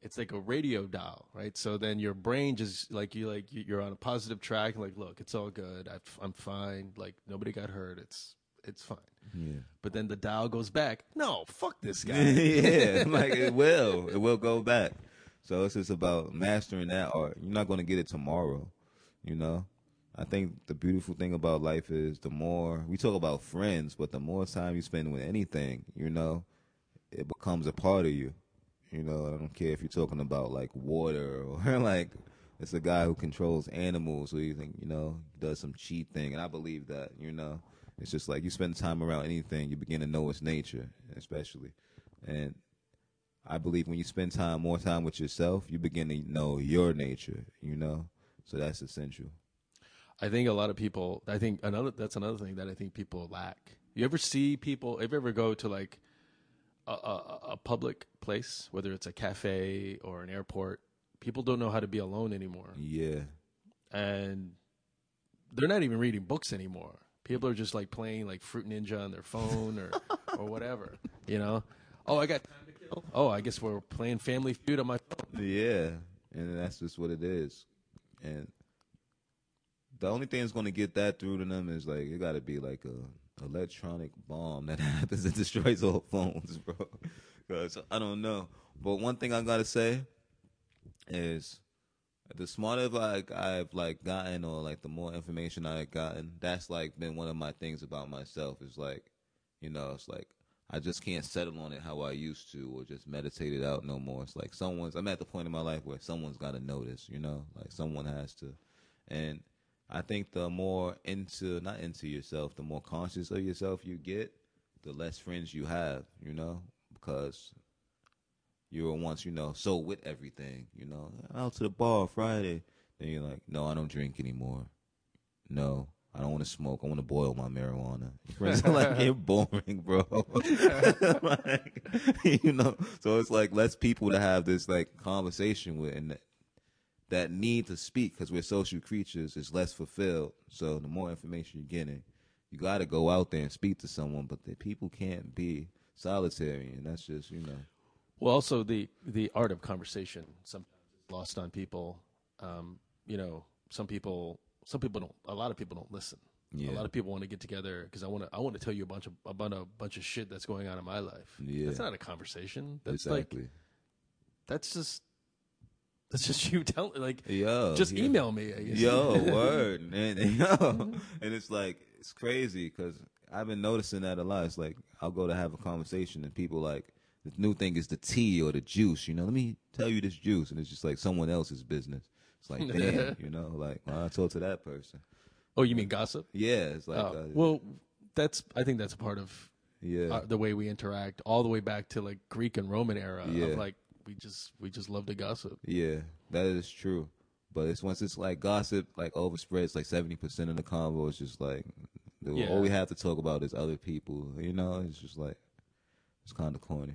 it's like a radio dial, right? So then your brain just like you like you- you're on a positive track, and like look, it's all good, I've, I'm fine, like nobody got hurt, it's it's fine. Yeah. But then the dial goes back. No, fuck this (laughs) guy. yeah, like it (laughs) will. It will go back. So it's just about mastering that art. You're not going to get it tomorrow, you know. I think the beautiful thing about life is the more we talk about friends, but the more time you spend with anything, you know, it becomes a part of you. You know, I don't care if you're talking about like water (laughs) or like it's a guy who controls animals or you think, you know, does some cheat thing. And I believe that, you know, it's just like you spend time around anything, you begin to know its nature, especially. And I believe when you spend time more time with yourself, you begin to know your nature, you know? So that's essential. I think a lot of people. I think another. That's another thing that I think people lack. You ever see people? If you ever go to like a, a, a public place, whether it's a cafe or an airport, people don't know how to be alone anymore, Yeah. and they're not even reading books anymore. People are just like playing like Fruit Ninja on their phone or (laughs) or whatever. You know. Oh, I got time to kill. Oh, I guess we're playing Family Feud on my phone. Yeah. And that's just what it is. And the only thing that's going to get that through to them is like, it got to be like a electronic bomb that (laughs) happens that destroys all phones, bro. Because I don't know. But one thing I got to say is the smarter like I've like gotten or like the more information I've gotten, that's like been one of my things about myself is like, you know, it's like I just can't settle on it how I used to or just meditate it out no more. It's like someone's I'm at the point in my life where someone's got to notice, you know, like someone has to. And I think the more into not into yourself, the more conscious of yourself you get, the less friends you have, you know, because you were once, you know, so with everything, you know, out to the bar Friday. Then you're like, no, I don't drink anymore. No, I don't want to smoke. I want to boil my marijuana. (laughs) Are like, you're boring, bro. (laughs) like, you know, so it's like less people to have this like conversation with, and that, that need to speak because we're social creatures is less fulfilled. So the more information you're getting, you got to go out there and speak to someone. But the people can't be solitary, and that's just you know. Well, also the the art of conversation sometimes is lost on people. Um, you know, some people some people don't. A lot of people don't listen. Yeah. A lot of people want to get together because I want to. I want to tell you a bunch of about a bunch of shit that's going on in my life. Yeah. That's not a conversation. That's exactly. like that's just that's just (laughs) you telling like Yo, just yeah. email me. Yo, (laughs) word, and, and (laughs) yo, mm-hmm. and it's like it's crazy because I've been noticing that a lot. It's like I'll go to have a conversation and people like the new thing is the tea or the juice. You know, let me tell you this juice, and it's just like someone else's business. It's like damn, (laughs) you know, like well, I told to that person. Oh, you mean gossip? Yeah, it's like Oh, uh, well, that's I think that's a part of yeah, uh, the way we interact, all the way back to like Greek and Roman era. Yeah. Of like we just we just love to gossip. yeah, that is true. But it's once it's like gossip, like overspreads, like seventy percent of the convo is just like Yeah. all we have to talk about is other people. You know, it's just like it's kind of corny.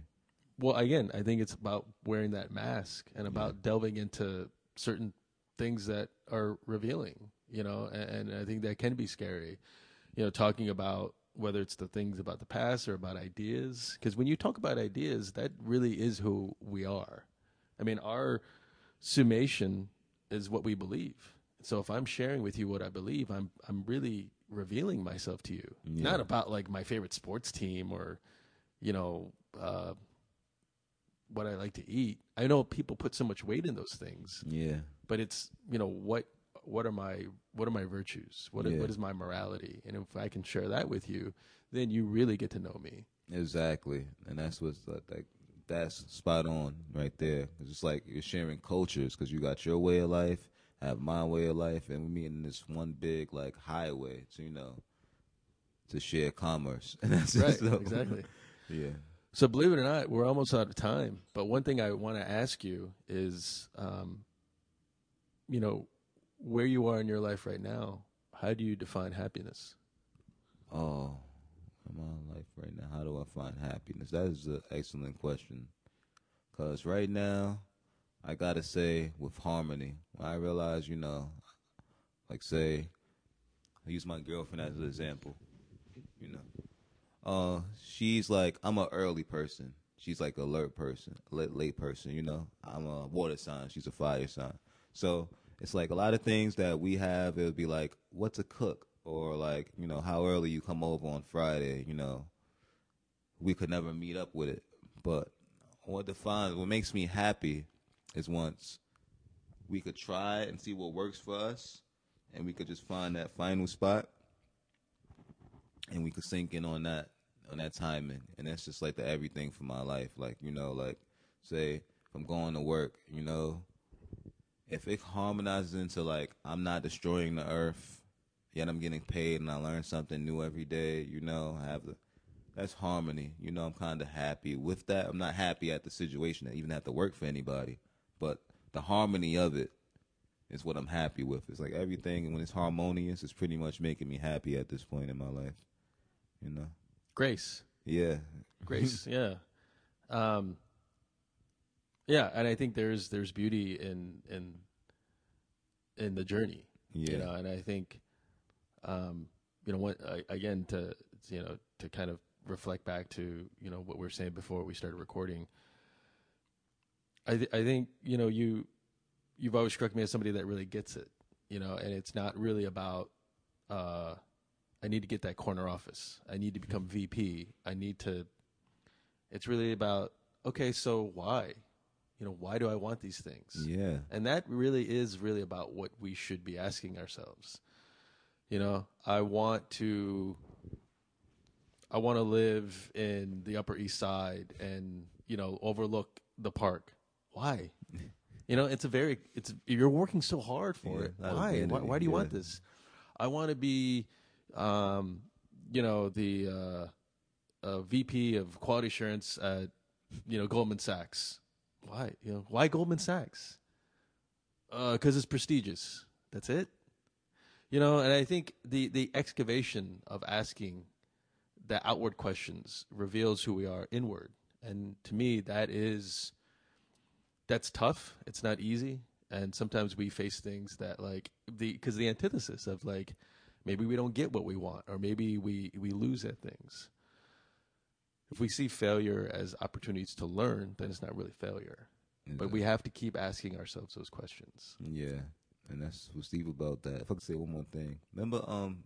well, again, I think it's about wearing that mask and about delving into certain things that are revealing, you know, and, and I think that can be scary. You know, talking about whether it's the things about the past or about ideas, because when you talk about ideas, that really is who we are. I mean, our summation is what we believe. So if I'm sharing with you what I believe, I'm I'm really revealing myself to you. Not about like my favorite sports team or, you know, uh, what I like to eat. I know people put so much weight in those things, Yeah. but it's you know what what are my what are my virtues? What Yeah. what is my morality? And if I can share that with you, then you really get to know me. Exactly, and that's what's like, like that's spot on right there. It's like you're sharing cultures because you got your way of life, I have my way of life, and we meet in this one big like highway. So you know, to share commerce, (laughs) and that's Right, so- exactly. (laughs) Yeah, So believe it or not, we're almost out of time. But one thing I want to ask you is, um, you know, where you are in your life right now. How do you define happiness? Oh, in my life right now, how do I find happiness? That is an excellent question. Cause right now, I gotta say with harmony, I realize, you know, like say, I use my girlfriend as an example. You know, uh, she's like I'm a early person. She's like alert person, late late person. You know, I'm a water sign. She's a fire sign. So it's like a lot of things that we have. It would be like, what to cook, or like you know how early you come over on Friday. You know, we could never meet up with it. But what defines what makes me happy is once we could try and see what works for us, and we could just find that final spot, and we could sink in on that on that timing, and that's just like the everything for my life. Like you know, like say if I'm going to work, you know, if it harmonizes into like I'm not destroying the earth, yet I'm getting paid and I learn something new every day, you know, I have the that's harmony. You know, I'm kind of happy with that. I'm not happy at the situation that even have to work for anybody, but the harmony of it is what I'm happy with. It's like everything when it's harmonious, it's pretty much making me happy at this point in my life. You know, Grace. yeah, Grace, (laughs) yeah. Um, yeah, and I think there's there's beauty in in in the journey. Yeah. You know, and I think um, you know, what I- again to you know, to kind of reflect back to, you know, what we were saying before we started recording. I th- I think, you know, you you've always struck me as somebody that really gets it, you know, and it's not really about uh I need to get that corner office. I need to become VP. I need to it's really about okay, so why? You know, why do I want these things? yeah, And that really is really about what we should be asking ourselves. You know, I want to I want to live in the Upper East Side and, you know, overlook the park. Why? (laughs) You know, it's a very it's you're working so hard for Yeah, it. Why? Why, why do you want this? I want to be um, you know, the uh, uh, VP of quality assurance at you know Goldman Sachs. Why? You know, why Goldman Sachs? Because it's prestigious. That's it. You know, and I think the the excavation of asking the outward questions reveals who we are inward, and to me, that is that's tough. It's not easy, and sometimes we face things that like the because the antithesis of like maybe we don't get what we want, or maybe we we lose at things. If we see failure as opportunities to learn, then it's not really failure. But we have to keep asking ourselves those questions. Yeah, and that's what's deep about that. If I could say one more thing, remember, um,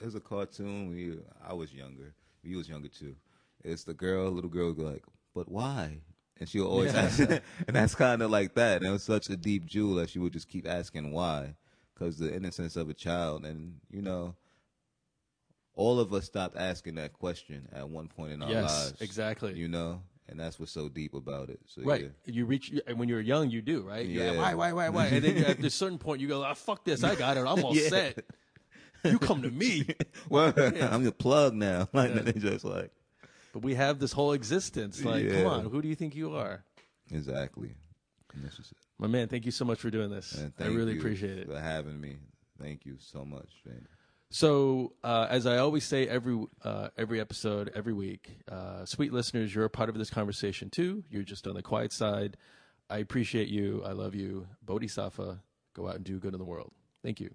there's a cartoon when you, I was younger. You was younger too. It's the girl, little girl, like, "But why?" And she'll always ask, (laughs) and that's kind of like that. And it was such a deep jewel that she would just keep asking why, because the innocence of a child, and you know, all of us stopped asking that question at one point in our Yes, lives. exactly. You know, and that's what's so deep about it. So Right. yeah. You reach and when you're young, you do right. You're like, Yeah. why, why, why, why? And then at a certain point, you go, "Ah, fuck this! I got it. I'm all (laughs) Yeah. set." You come to me. (laughs) Well, I'm the plug now. (laughs) Like Yeah. they just like But we have this whole existence. Like, Yeah. come on, who do you think you are? exactly. And that's just it. My man, thank you so much for doing this. I really appreciate it. for having me. Thank you so much, man. So, uh, as I always say every uh, every episode, every week, uh, sweet listeners, you're a part of this conversation too. You're just on the quiet side. I appreciate you. I love you. Bodhisattva, go out and do good in the world. Thank you.